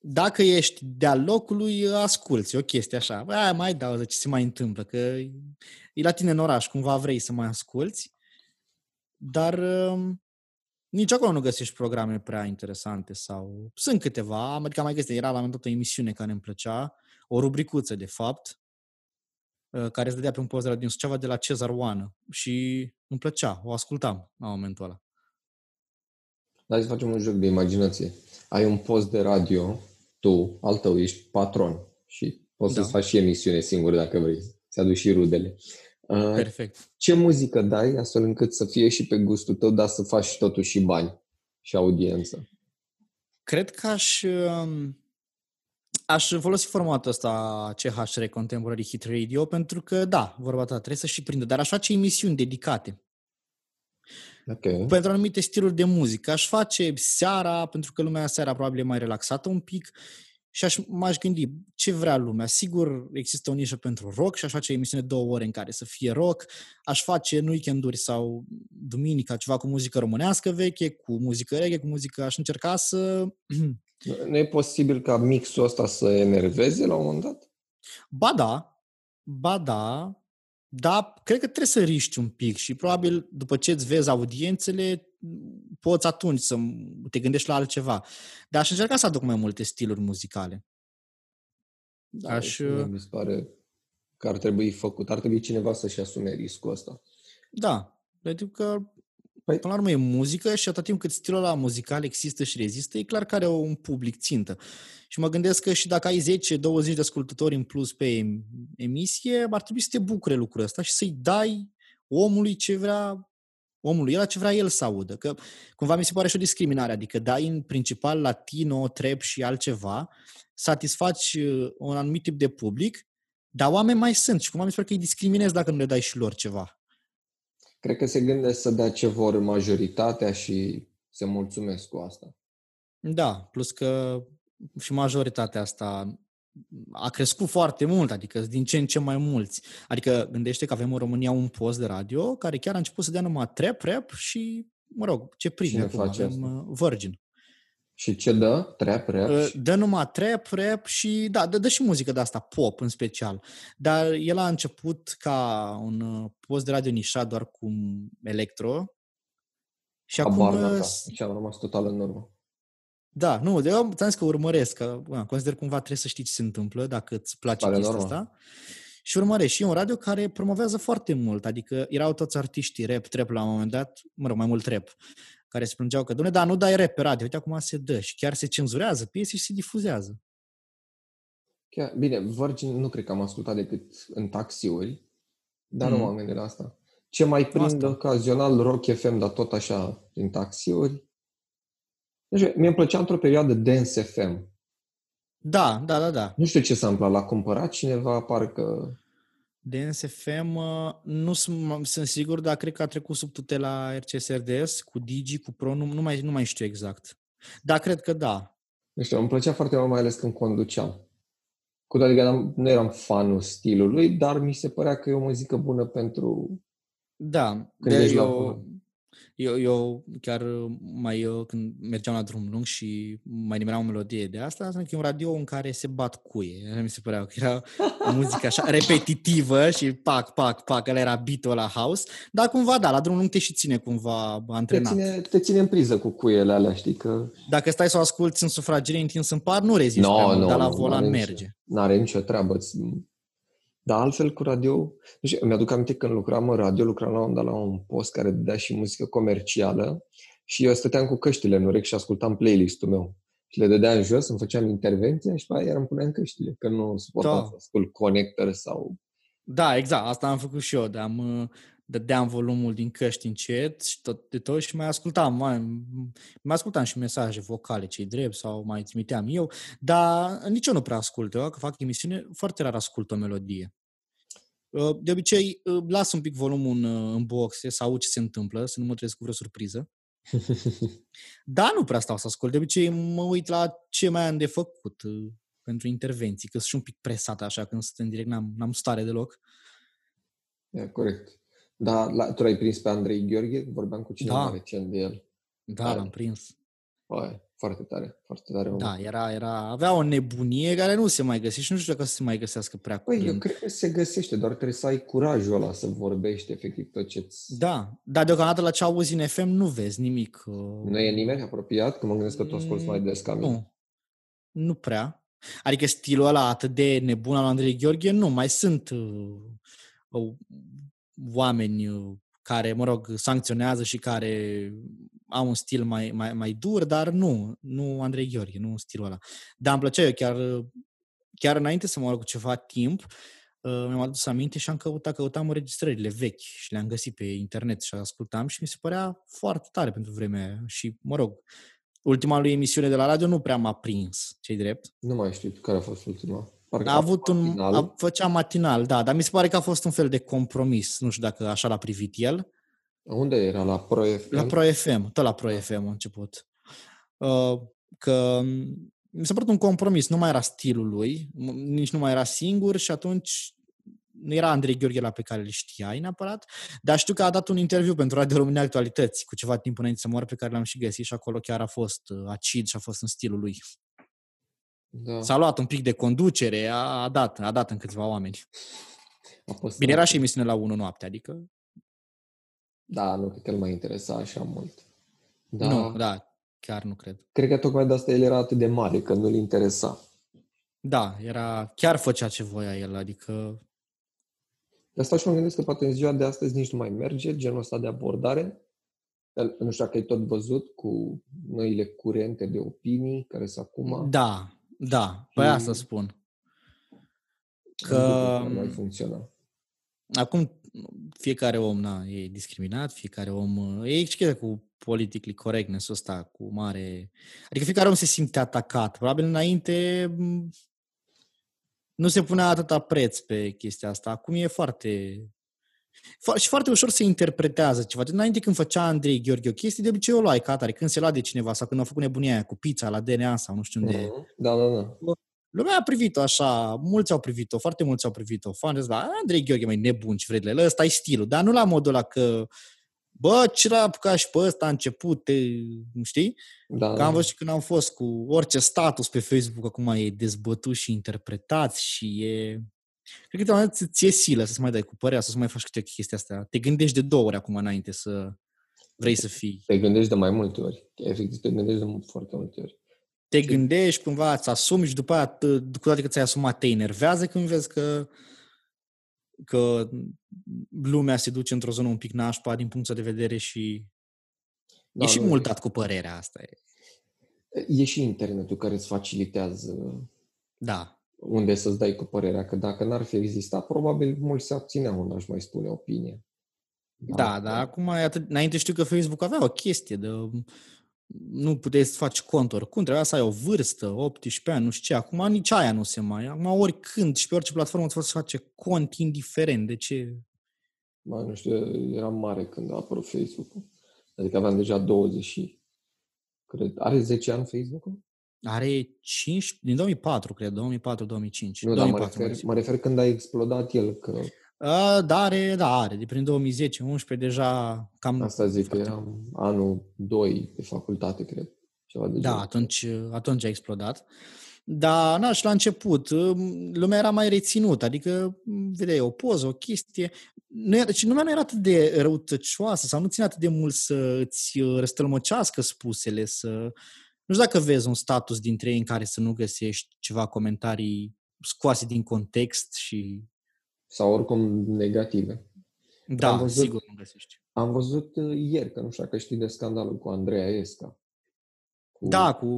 dacă ești de-a locului, asculți o chestie așa. Aia mai dau ce se mai întâmplă, că e la tine în oraș, cumva vrei să mai asculți, dar um, nici acolo nu găsești programe prea interesante sau sunt câteva, adică am mai găsit, era la un moment dat o emisiune care îmi plăcea, o rubricuță de fapt, Uh, care se dădea pe un post de radio din Suceava de la Cezar Oană și îmi plăcea, o ascultam la momentul ăla. Dar să facem un joc de imaginație. Ai un post de radio, tu, al tău, ești patron și poți da. să-ți faci și emisiune singur dacă vrei, ți aduci și rudele. Uh, Perfect. Ce muzică dai astfel încât să fie și pe gustul tău, dar să faci totuși și bani și audiență? Cred că aș, um, aș folosi formatul ăsta CHR Contemporary Hit Radio pentru că, da, vorba ta, trebuie să și prindă, dar aș face emisiuni dedicate Ok. pentru anumite stiluri de muzică. Aș face seara, pentru că lumea seara probabil e mai relaxată un pic și aș, m-aș gândi ce vrea lumea. Sigur, există o nișă pentru rock și aș face emisiune două ore în care să fie rock. Aș face în weekenduri sau duminica ceva cu muzică românească veche, cu muzică reggae, cu muzică... Aș încerca să... Nu e posibil ca mixul ăsta să enerveze la un moment dat? Ba da, ba da, dar cred că trebuie să riști un pic și probabil după ce îți vezi audiențele, poți atunci să te gândești la altceva. Dar aș încerca să aduc mai multe stiluri muzicale. Da, Aș- și mie mi se pare că ar trebui făcut. Ar trebui cineva să-și asume riscul ăsta. Da, pentru că Păi- până la urmă e muzică și atât timp cât stilul ăla muzical există și rezistă, e clar că are un public țintă. Și mă gândesc că și dacă ai 10-20 de ascultători în plus pe em- emisie, ar trebui să te bucure lucrul ăsta și să-i dai omului ce vrea omului, ăla ce vrea el să audă. Că cumva mi se pare și o discriminare, adică dai în principal latino, trap și altceva, satisfaci uh, un anumit tip de public, dar oameni mai sunt și cumva mi se pare că îi discriminezi dacă nu le dai și lor ceva. Cred că se gândesc să dea ce vor majoritatea și se mulțumesc cu asta. Da, plus că și majoritatea asta a crescut foarte mult, adică sunt din ce în ce mai mulți. Adică gândește că avem în România un post de radio care chiar a început să dea numai trap, rap și, mă rog, ce prinde Cine acum, face avem asta? uh, Virgin. Și ce dă? Trap, rap? Uh, și- Dă numai trap, rap și, da, dă, dă și muzică de asta, pop în special. Dar el a început ca un uh, post de radio nișat doar cu electro și acum Habar n-am, uh, da. Și am rămas total în urmă. Da, nu, de eu ți-am zis că urmăresc, că na, consider cumva trebuie să știi ce se întâmplă dacă îți place Pare chestia normal. asta. Și urmăresc. Și e un radio care promovează foarte mult, adică erau toți artiștii rap, trap la un moment dat, mă rog, mai mult rap, care se plângeau că, dom'le, da, nu dai rap pe radio, uite acum se dă și chiar se cenzurează piese și se difuzează. Chiar, bine, Virgin nu cred că am ascultat decât în taxiuri, dar Mm. nu m-am gândit la asta. Ce mai prind Asta. ocazional Rock FM, dar tot așa, în taxiuri. Nu știu, mie îmi plăcea într-o perioadă Dance FM. Da, da, da, da. Nu știu ce s-a întâmplat, l-a cumpărat cineva, parcă... Dance FM, uh, nu sunt, sunt sigur, dar cred că a trecut sub tutela RCSRDS, cu Digi, cu Pro, nu, nu, mai, nu mai știu exact. Dar cred că da. Nu știu, îmi plăcea foarte mult, mai ales când conduceam. Cu toate că eram, nu eram fanul stilului, dar mi se părea că e o muzică bună pentru... Da, Când de ești la eu, volan. Eu, eu chiar mai eu, când mergeam la drum lung și mai nimeream o melodie de asta, înseamnă că e un radio în care se bat cuie. Așa Mi se părea că era o muzică așa repetitivă și pac, pac, pac, ăla era beat-ul la house, dar cumva da, la drum lung te și ține cumva Te antrenat. ține, te ține în priză cu cuiele alea, știi că... Dacă stai să o asculti în sufragerie întins în par, nu rezisti No, prea mult, no, dar la no, volan n-are merge. Nicio, n-are nicio treabă. Ți- Dar altfel cu radio... Nu știu, mi-aduc aminte când lucram în radio, lucram la un, la un post care dădea și muzică comercială și eu stăteam cu căștile în urechi și ascultam playlist-ul meu. Și le dădeam jos, îmi făceam intervenția și pe aia îmi puneam căștile, că nu suportam Da. să ascult connector sau... Da, exact, asta am făcut și eu, dar am, dădeam volumul din căști încet și tot de tot și mai ascultam, mai, mai ascultam și mesaje vocale, cei drept sau mai trimiteam eu, dar nici eu nu prea ascult, eu că fac emisiune, foarte rar ascult o melodie. Uh, De obicei, uh, las un pic volumul în, uh, în boxe să aud ce se întâmplă, să nu mă trezesc cu vreo surpriză. Dar nu prea stau să ascult. De obicei mă uit la ce mai am de făcut uh, pentru intervenții, că sunt și un pic presat așa când sunt în direct, n-am, n-am stare deloc. E, corect. Dar la, tu l-ai prins pe Andrei Gheorghe? Vorbeam cu cineva Da. recent de el. Da, Tare. l-am prins. Păi, foarte tare, foarte tare. om. Da, era, era, avea o nebunie care nu se mai găsește și nu știu dacă o să se mai găsească prea Păi, curând. eu cred că se găsește, doar trebuie să ai curajul ăla să vorbești efectiv tot ce-ți... Da, dar deocamdată la ce auzi în FM nu vezi nimic. uh, Nu e nimeni apropiat? Că mă gândesc că tu asculti mai des ca mine. Nu, nu prea. Adică stilul ăla atât de nebun al lui Andrei Gheorghe, nu, mai sunt uh, uh, oameni uh, care, mă rog, sancționează și care au un stil mai, mai, mai dur, dar nu, nu Andrei Gheorghe, nu stilul ăla. Dar îmi plăcea eu chiar, uh, chiar înainte să mă rog cu ceva timp, uh, mi-am adus aminte și am căutat, căutam înregistrările vechi și le-am găsit pe internet și ascultam și mi se părea foarte tare pentru vremea aia. Și, mă rog, ultima lui emisiune de la radio nu prea m-a prins, cei drept. Nu mai știu care a fost ultima. Parcă a avut un, a, făcea matinal, da, dar mi se pare că a fost un fel de compromis. Nu știu dacă așa l-a privit el. Unde era? La Pro FM? La Pro FM, tot la Pro FM a început. Uh, că mi s-a părut un compromis, nu mai era stilul lui, nici nu mai era singur și atunci nu era Andrei Gheorghe la pe care îl știai neapărat, dar știu că a dat un interviu pentru Radio România Actualități cu ceva timp înainte să moară pe care l-am și găsit și acolo chiar a fost uh, acid și a fost în stilul lui. Da. S-a luat un pic de conducere, a, a dat, a dat în câțiva oameni. Bine, era și emisiune la 1 noapte, adică... Da, nu cred că îl mai interesa așa mult. Da. Nu, da, chiar nu cred. Cred că tocmai de asta el era atât de mare, că nu-l interesa. Da, era, chiar făcea ce voia el, adică... De asta și mă gândesc că poate în ziua de astăzi nici nu mai merge genul ăsta de abordare. Nu știu dacă ai tot văzut cu noile curente de opinii care sunt acum. Da, da, păi asta spun. Că nu mai funcționa. Acum fiecare om na, e discriminat, fiecare om e exchetă cu politically correctness ăsta, cu mare... Adică fiecare om se simte atacat. Probabil înainte nu se punea atâta preț pe chestia asta. Acum e foarte... Și foarte ușor se interpretează ceva. Înainte când făcea Andrei Gheorghe o chestie, de obicei o luai ca atare. Când se lua de cineva sau când au făcut nebunia aia cu pizza la DNA sau nu știu unde. Mm-hmm. Da, da, da. Lumea a privit-o așa, mulți au privit-o, foarte mulți au privit-o. Fani da, Andrei Gheorghe, mai nebun, ce vrei ăsta e stilul. Dar nu la modul ăla că bă, ce l-a apucat și pe ăsta a început, te, știi? Da, Că am văzut și când am fost cu orice status pe Facebook, acum e dezbătut și interpretat și e... Cred că te ți-e silă să-ți mai dai cu părerea, să-ți mai faci câte chestia asta. Te gândești de două ori acum înainte să vrei să fii. Te gândești de mai multe ori. Efectiv, te gândești de foarte multe ori. Te gândești, cumva îți asumi și după aia, cu toate că ți-ai asumat, te enervează când vezi că că lumea se duce într-o zonă un pic nașpa din punctul de vedere și da, e și mult dat cu părerea asta. E și internetul care îți facilitează da. Unde să-ți dai cu părerea, că dacă n-ar fi existat, probabil mulți se abțineau în aș mai spune opinie. Da, da, dar acum, atât, înainte știu că Facebook avea o chestie de nu puteai să faci cont oricum, trebuia să ai o vârstă, 18 ani, nu știu ce. Acum nici aia nu se mai... Acum oricând și pe orice platformă îți poți face cont indiferent de ce... Mai nu știu, eram mare când a apărut Facebook-ul. Adică aveam deja 20 și... Cred, are 10 ani Facebook-ul? Are 5, din 2004, cred, 2004-2005. Nu, 2004, dar mă refer, mă refer când a explodat el, că da, are, da, are. De prin 2010-11 deja cam... Asta zic, că eram anul 2 de facultate, cred. Ceva de da, atunci, atunci a explodat. Dar, na, și la început, lumea era mai reținută, adică vedeai o poză, o chestie. Nu era, deci lumea nu era atât de răutăcioasă sau nu ține atât de mult să îți răstălmăcească spusele, să... Nu știu dacă vezi un status dintre ei în care să nu găsești ceva comentarii scoase din context și sau oricum negative. Da, am văzut, sigur nu găsești. Am văzut uh, ieri, că nu știu dacă știi de scandalul cu Andreea Esca. Cu da, cu...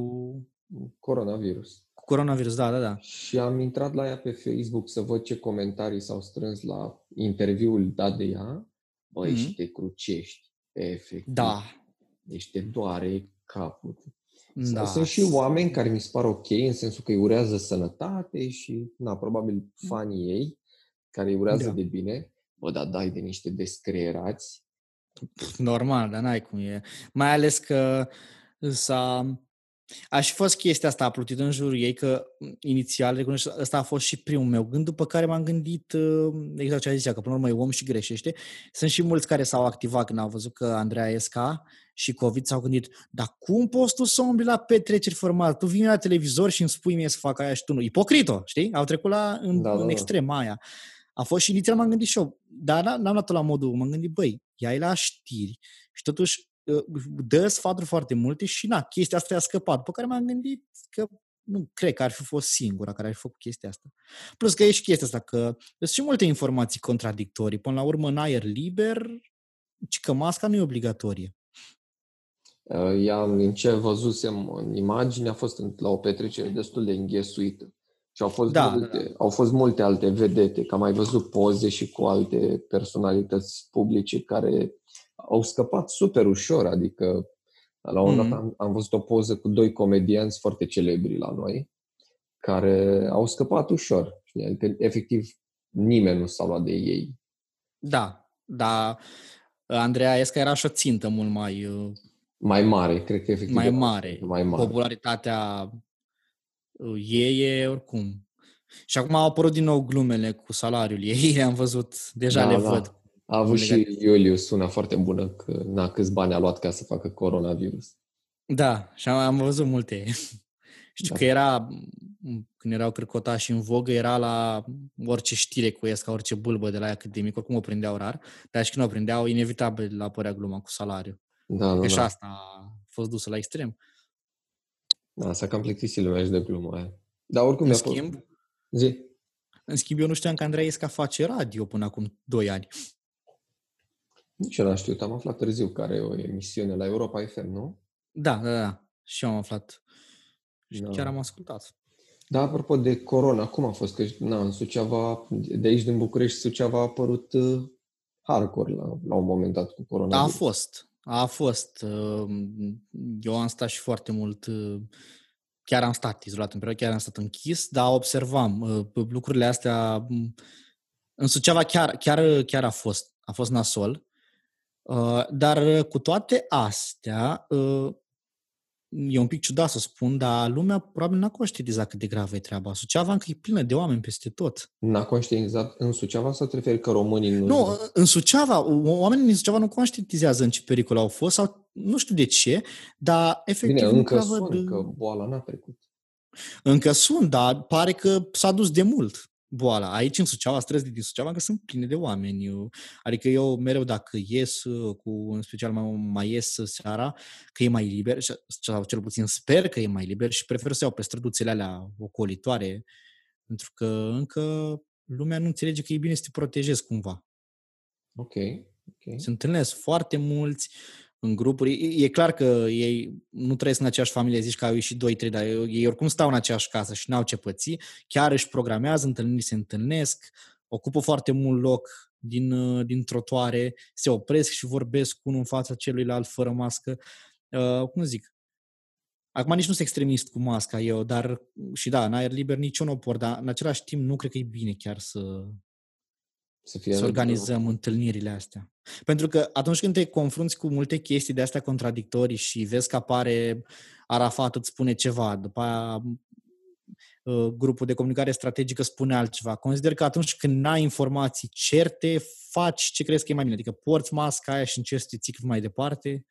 Coronavirus. Cu coronavirus, da, da, da. Și am intrat la ea pe Facebook să văd ce comentarii s-au strâns la interviul dat de ea. Băi, mm-hmm. și te crucești, efectiv. Da. Deci te doare capul. Da. Sunt și oameni care mi se par ok, în sensul că îi urează sănătate și, na, probabil fanii ei, care îi urează da. de bine, bă, dar dai de niște descreierați. Normal, dar n-ai cum e. Mai ales că s-a... Aș și fost chestia asta, a plutit în jurul ei, că inițial, recunosc, ăsta a fost și primul meu gând, după care m-am gândit, uh, exact ce a zis că până la urmă e om și greșește. Sunt și mulți care s-au activat când au văzut că Andreea Esca și COVID s-au gândit, dar cum poți tu să umbli la petreceri formal? Tu vii la televizor și îmi spui mie să fac aia și tu nu. Ipocrito, știi? Au trecut la, în, da, în da, da. extrema aia. A fost și inițial m-am gândit și eu, dar n-am luat la modul, m-am gândit, băi, ia la știri și totuși ă, dă sfaturi foarte multe și na, chestia asta a scăpat. Pe care m-am gândit că nu cred că ar fi fost singura care ar fi făcut chestia asta. Plus că e și chestia asta, că sunt și multe informații contradictorii. Până la urmă, în aer liber, ci că masca nu e obligatorie. Ea, în ce văzusem în imagine, a fost la o petrecere destul de înghesuită. Și au fost, Da, multe, da, da. au fost multe alte vedete, că am mai văzut poze și cu alte personalități publice care au scăpat super ușor, adică la un Mhm. dat am, am văzut o poză cu doi comedianți foarte celebri la noi, care au scăpat ușor. știi? Adică, efectiv, nimeni nu s-a luat de ei. Da, dar Andreea Esca era și o țintă mult mai, uh, Mai mare, cred că efectiv. mai era mare. Mai mare. Popularitatea uh, ei e oricum. Și acum au apărut din nou glumele cu salariul ei, le-am văzut, deja Da, le da. văd. A avut Legat și Iulius una foarte bună, că na, câți bani a luat ca să facă coronavirus. Da, și am, am văzut multe. Știu Da. că era, m, când erau crâcotași în vogă, era la orice știre cu Esca, orice bulbă de la ea cât de mic, oricum o prindeau rar, dar și când o prindeau, inevitabil apărea gluma cu salariu. Da, Că da, și da. asta a fost dusă la extrem. da s-a cam plictisit lumea și de gluma aia. Dar oricum În mi-a plăcut. schimb, Zi. în schimb, eu nu știam că Andrei Esca face radio până acum 2 ani. Nici eu n-am știut, am aflat târziu că are o emisiune la Europa FM, nu? Da, da, da. Și eu am aflat. Și Da. chiar am ascultat. Da, apropo de corona, cum a fost? Că na, în Suceava, de aici din București, Suceava a apărut uh, hardcore la, la un moment dat cu A corona. fost. A fost. uh, Eu am stat și foarte mult, uh, chiar am stat izolat în perioadă, chiar am stat închis, dar observam uh, lucrurile astea. m, În Suceava chiar, chiar, chiar a fost, a fost nasol, Uh, dar cu toate astea, uh, e un pic ciudat să spun, dar lumea probabil n-a conștientizat cât de gravă e treaba. Suceava încă e plină de oameni peste tot. N-a conștientizat în Suceava sau te referi că românii nu... Nu, în Suceava, oamenii din Suceava nu conștientizează în ce pericol au fost sau nu știu de ce, dar efectiv Bine, nu încă prea sunt, văd- că boala n-a trecut. Încă sunt, dar pare că s-a dus de mult boala. Aici, în Suceava, străzile din Suceava, că sunt pline de oameni. Eu- Adică eu mereu dacă ies, uh, cu, în special mai, mai ies seara, că e mai liber, și- sau cel puțin sper că e mai liber și prefer să iau pe străduțele alea ocolitoare, pentru că încă lumea nu înțelege că e bine să te protejezi cumva. Ok, ok. Se întâlnesc foarte mulți în grupuri. E, e clar că ei nu trăiesc în aceeași familie, zici că au ieșit 2-3, dar ei oricum stau în aceeași casă și n-au ce păți. Chiar își programează, întâlniri se întâlnesc, ocupă foarte mult loc din, uh, din trotoare, se opresc și vorbesc unul în fața celuilalt fără mască. Uh, cum zic? Acum nici nu sunt extremist cu masca eu, dar și da, în aer liber nici eu nu o port, dar în același timp nu cred că e bine chiar să, Să fie să organizăm întâlnirile astea. Pentru că atunci când te confrunți cu multe chestii de astea contradictorii și vezi că apare Arafat îți spune ceva, după aia uh, grupul de comunicare strategică spune altceva. Consider că atunci când n-ai informații certe, faci ce crezi că e mai bine. Adică porți masca aia și încerci să te ții cât mai departe.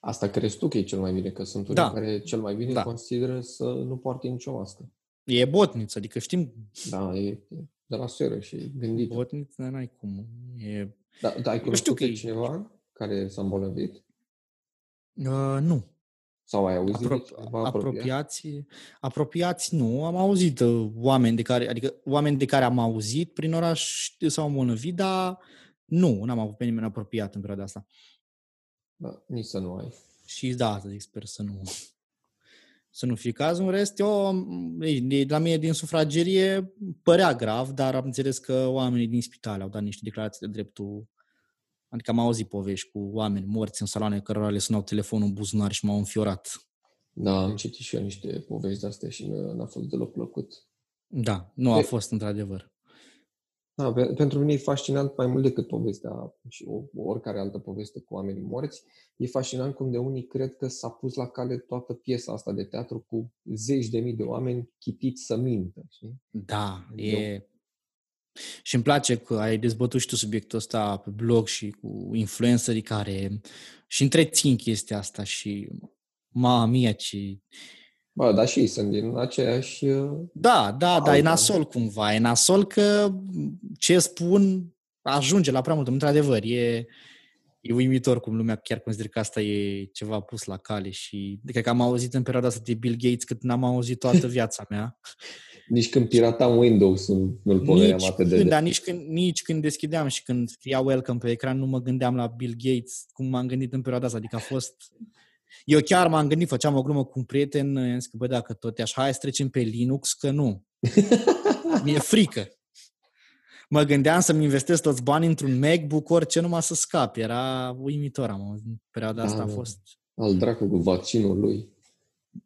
Asta crezi tu că e cel mai bine, că sunt unii Da. care cel mai bine Da. consideră să nu poarte nicio mască. E botniță, adică știm Da, e e de la seră și gândit. botniță, n-ai cum. E... Da, da, ai știu cunoscut că pe e- cineva care s-a îmbolnăvit? Uh, nu. Sau ai auzit Apro- de cineva apropiat? apropiați, apropiați nu, am auzit uh, oameni de care, adică oameni de care am auzit prin oraș s-au îmbolnăvit, dar nu, n-am avut pe nimeni apropiat în perioada asta. Da, nici să nu ai. Și da, să zic, sper să nu să nu fie cazul. În rest, eu, m, ei, de la mine din sufragerie părea grav, dar am înțeles că oamenii din spital au dat niște declarații de dreptul Adică am auzit povești cu oameni morți în saloane cărora le sunau telefonul în buzunar și m-au înfiorat. Da, am citit și eu niște povești de astea și nu- n-a fost deloc plăcut. Da, nu a E- fost într-adevăr. Da, pe, pentru mine e fascinant mai mult decât povestea și o, oricare altă poveste cu oamenii morți. E fascinant cum de unii cred că s-a pus la cale toată piesa asta de teatru cu zeci de mii de oameni chitiți să mintă. Știi? Da, Eu- e... Și îmi place că ai dezbătut și tu subiectul ăsta pe blog și cu influencerii care și întrețin chestia asta și mama mia ce... Bă, dar și ei sunt din aceeași... uh, Da, da, da, e Alta. nasol cumva. E nasol că ce spun ajunge la prea mult. Într-adevăr, e, e uimitor cum lumea chiar consideră că asta e ceva pus la cale și cred că am auzit în perioada asta de Bill Gates cât n-am auzit toată viața mea. Nici când piratam Windows nu- nu-l pomeneam Nici atât de când, des. dar nici când, nici când deschideam și când scria welcome pe ecran, nu mă gândeam la Bill Gates, cum m-am gândit în perioada asta. Adică a fost... Eu chiar m-am gândit, făceam o glumă cu un prieten, i-am zis că, bă, dacă tot e așa, hai să trecem pe Linux, că nu. Mi-e frică. Mă gândeam să-mi investesc toți banii într-un MacBook, orice numai să scap. Era uimitor, am în perioada asta a Da, fost. Al dracu cu vaccinul lui.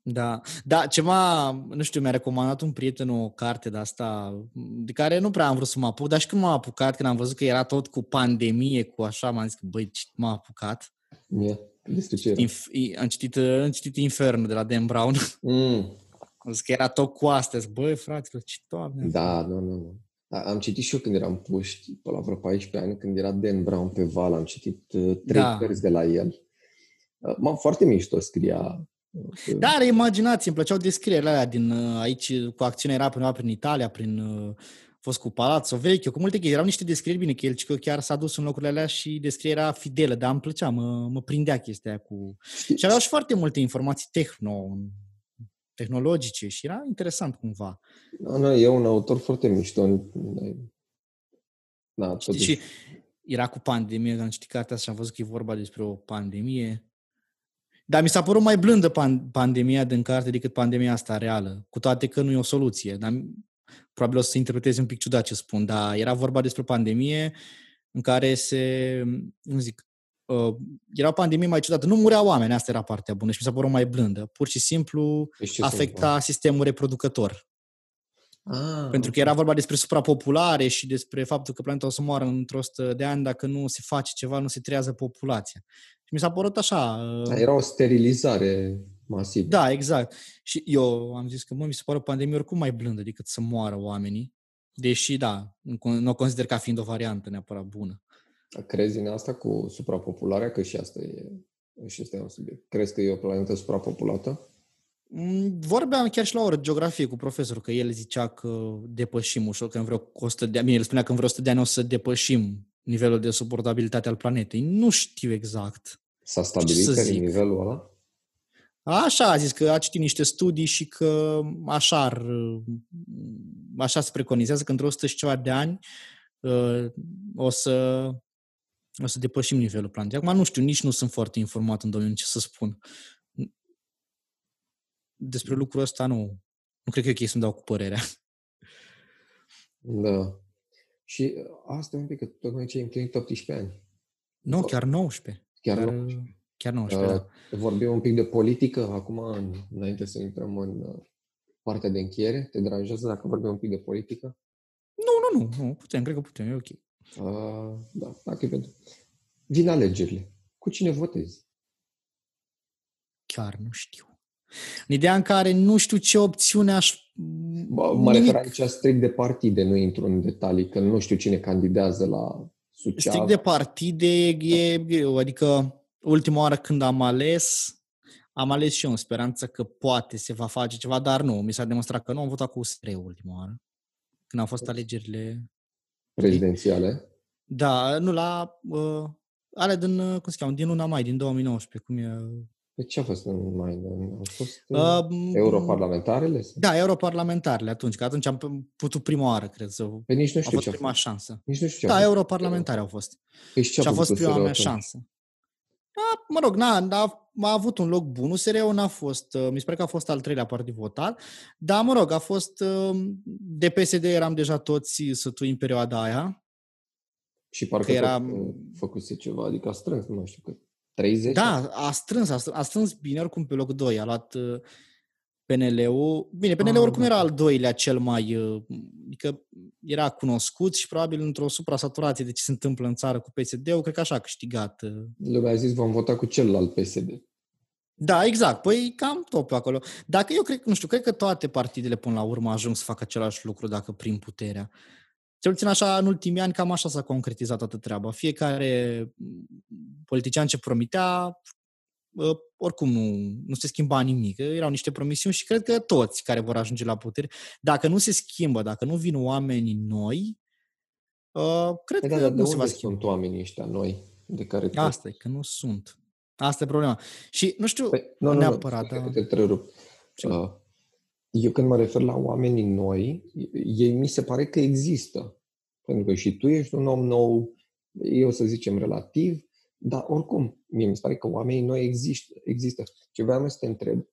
Da, da, ceva, nu știu, mi-a recomandat un prieten o carte de asta, de care nu prea am vrut să mă apuc, dar și când m-am apucat, când am văzut că era tot cu pandemie, cu așa, m-am zis că, băi, ce m-am apucat. Mie. Despre ce era? Inf- i- am, citit, uh, am citit Inferno de la Dan Brown. Mm. Am zis că era tot cu astea. Zic, Băi, fraților, ce doamne. Da, nu, nu, nu. Da, Am citit și eu când eram puști, pe la vreo 14 ani, când era Dan Brown pe val, am citit uh, trei Da. cărți de la el. Uh, m foarte mișto scria. uh, Da, are imaginație, îmi plăceau descrierile alea din uh, aici, cu acțiunea era prin, prin Italia, prin uh, a fost cu Palazzo Vecchio, cu multe chestii. Erau niște descrieri bine, că el că chiar s-a dus în locurile alea și descrierea era fidelă, dar îmi plăcea, mă, mă prindea chestia aia cu... Și aveau și foarte multe informații tehno, tehnologice și era interesant cumva. Da, nu, e un autor foarte mișto. Da, Știi, totuși. și era cu pandemie, am citit cartea asta și am văzut că e vorba despre o pandemie. Dar mi s-a părut mai blândă pan- pandemia din carte decât pandemia asta reală, cu toate că nu e o soluție. Dar probabil o să interpretezi un pic ciudat ce spun, dar era vorba despre o pandemie în care se, cum zic, uh, era o pandemie mai ciudată. Nu mureau oameni, asta era partea bună și mi s-a părut mai blândă. Pur și simplu Deci ce se afecta sistemul reproducător. Ah, Pentru că era vorba despre suprapopulare și despre faptul că planeta o să moară într-o 100 de ani dacă nu se face ceva, nu se trează populația. Și mi s-a părut așa... Da, uh, era o sterilizare masivă. Da, exact. Și eu am zis că, mă, mi se pare o pandemie oricum mai blândă decât să moară oamenii. Deși, da, nu nu o consider ca fiind o variantă neapărat bună. Crezi în asta cu suprapopularea? Că și asta e, și asta e un subiect. Crezi că e o planetă suprapopulată? Mm, Vorbeam chiar și la o oră de geografie cu profesorul, că el zicea că depășim ușor, că în vreo 100 de ani, el spunea că în vreo 100 de ani o să depășim nivelul de suportabilitate al planetei. Nu știu exact. S-a stabilit să pe zic? nivelul ăla? Așa a zis că a citit niște studii și că așa, ar, așa se preconizează că într-o 100 și ceva de ani uh, o să, o să depășim nivelul planetei. Acum nu știu, nici nu sunt foarte informat în domeniu ce să spun. Despre lucrul ăsta nu, nu cred că e ok să-mi dau cu părerea. Da. Și uh, asta e un pic, că tocmai ce ai împlinit 18 ani. Nu, chiar 19. Chiar, Chiar, nu. Chiar 19, Uh, da. vorbim un pic de politică acum, în- înainte să intrăm în uh, partea de încheiere. Te deranjează dacă vorbim un pic de politică? Nu, nu, nu, nu, putem, cred că putem, e ok. Uh, da, dacă e pentru... Vin alegerile. Cu cine votezi? Chiar nu știu. În ideea în care nu știu ce opțiune aș... Bă, mă nimic. refer aici strict de partide, nu intru în detalii, că nu știu cine candidează la Suceava. Strict de partide, e greu. Adică, ultima oară când am ales, am ales și eu în speranță că poate se va face ceva, dar nu. Mi s-a demonstrat că nu. Am votat cu USR ultima oară. Când au fost alegerile... prezidențiale. Da, nu, la... Uh, ale din, uh, cum se cheamă, din luna mai, din 2019, cum e... De ce a fost în mai? Au fost Uh, uh, europarlamentarele? sau? Da, europarlamentarele atunci, că atunci am putut prima oară, cred, să... Păi nici nu A știu fost ce a prima fost. șansă. Nici nu știu ce Da, a fost. europarlamentare au fost. Păi și ce Și a fost făcut prima USR mea atunci? șansă. Da, mă rog, na, a, a avut un loc bun. USR-ul n-a fost, uh, mi se pare că a fost al treilea partid votat, dar, mă rog, a fost, uh, de PSD eram deja toți sătui în perioada aia. Și parcă Că era- era... tot, uh, făcuse ceva, adică a strâns, nu mai știu cât. 30? Da, a strâns, a strâns, a strâns bine, oricum pe loc 2, a luat uh, PNL-ul. Bine, PNL-ul Ah, oricum da. era al doilea cel mai, uh, adică era cunoscut și probabil într-o supra-saturație de ce se întâmplă în țară cu PSD-ul, cred că așa a câștigat uh, Lumea a zis, vom vota cu celălalt PSD. Da, exact. Păi cam tot pe acolo. Dacă eu cred, nu știu, cred că toate partidele până la urmă ajung să facă același lucru dacă prin puterea. Cel puțin așa, în ultimii ani, cam așa s-a concretizat toată treaba. Fiecare m, politician ce promitea, ă, oricum nu, nu se schimba nimic. Erau niște promisiuni și cred că toți care vor ajunge la putere, dacă nu se schimbă, dacă nu vin oamenii noi, ă, cred Păi că da, dar de nu se va unde schimba. sunt oamenii ăștia noi de care te... Asta e, că nu sunt. Asta e problema. Și nu știu Păi, nu, nu, neapărat, nu, da. că te întrerup. Sigur. Uh, Eu când mă refer la oamenii noi, ei mi se pare că există. Pentru că și tu ești un om nou, eu să zicem relativ, dar oricum, mie mi se pare că oamenii noi există. există. Ce vreau să te întreb,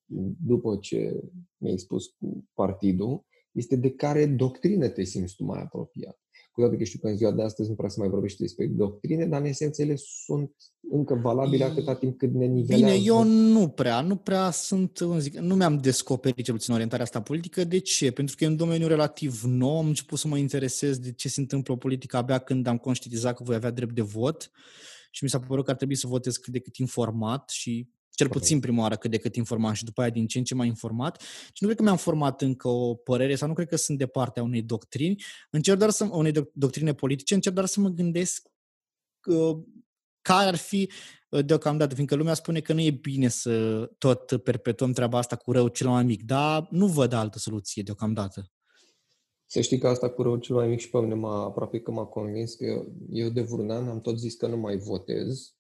după ce mi-ai spus cu partidul, este de care doctrină te simți tu mai apropiat. Cu toate că știu că în ziua de astăzi nu prea se mai vorbește despre doctrine, dar în esență ele sunt încă valabile atâta timp cât ne nivelează. Bine, eu nu prea, nu prea sunt, cum zic, nu mi-am descoperit cel puțin orientarea asta politică. De ce? Pentru că e un domeniu relativ nou, am început să mă interesez de ce se întâmplă o politică abia când am conștientizat că voi avea drept de vot și mi s-a părut că ar trebui să votez cât de cât informat și cel puțin prima oară cât de cât informat și după aia din ce în ce mai informat. Și nu cred că mi-am format încă o părere sau nu cred că sunt de partea unei doctrini. Încerc doar să, unei doctrine politice, încerc doar să mă gândesc uh, care ar fi uh, deocamdată, fiindcă lumea spune că nu e bine să tot perpetuăm treaba asta cu rău cel mai mic, dar nu văd altă soluție deocamdată. Să știi că asta cu rău cel mai mic și pe mine m-a, aproape că m-a convins că eu, eu de vreun an am tot zis că nu mai votez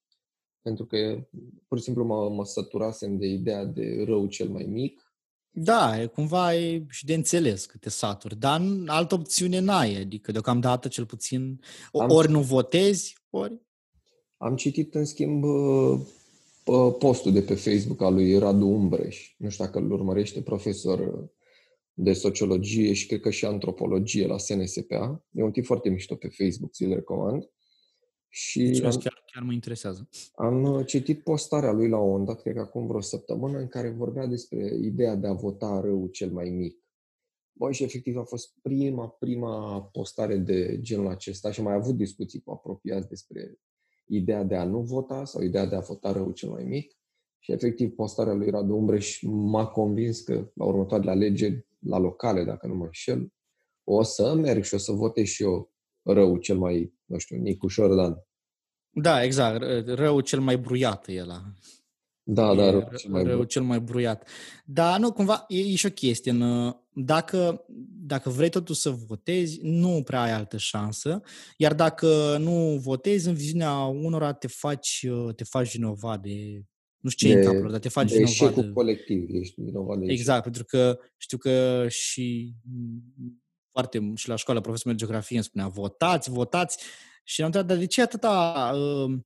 pentru că pur și simplu mă, mă săturasem de ideea de rău cel mai mic. Da, e cumva e și de înțeles că te saturi, dar altă opțiune n-ai, adică deocamdată cel puțin am ori nu votezi, ori... Am citit în schimb postul de pe Facebook al lui Radu Umbreș, nu știu dacă îl urmărește, profesor de sociologie și cred că și antropologie la SNSPA. E un tip foarte mișto pe Facebook, ți-l recomand. Și am, chiar, chiar mă interesează. Am uh, citit postarea lui la un dat, cred că acum vreo săptămână, în care vorbea despre ideea de a vota rău cel mai mic. Băi, și efectiv a fost prima, prima postare de genul acesta și am mai avut discuții cu apropiați despre ideea de a nu vota sau ideea de a vota rău cel mai mic. Și efectiv postarea lui Radu Umbreș m-a convins că la următoarele alegeri, la locale, dacă nu mă înșel, o să merg și o să votez și eu rău cel mai, nu știu, Nicușor Dan. Da, exact. Rău cel mai bruiat e la. Da, da, rău cel mai, rău cel mai bruiat. Dar nu, cumva, e, e și o chestie. În, dacă, dacă vrei totuși să votezi, nu prea ai altă șansă. Iar dacă nu votezi, în viziunea unora te faci, te faci vinovat de nu știu ce de, în capul dar te faci de vinovat. De colectiv, ești vinovat de Exact, pentru că știu că și foarte și la școală profesorul de geografie îmi spunea votați, votați și am întrebat, dar de ce atâta, uh,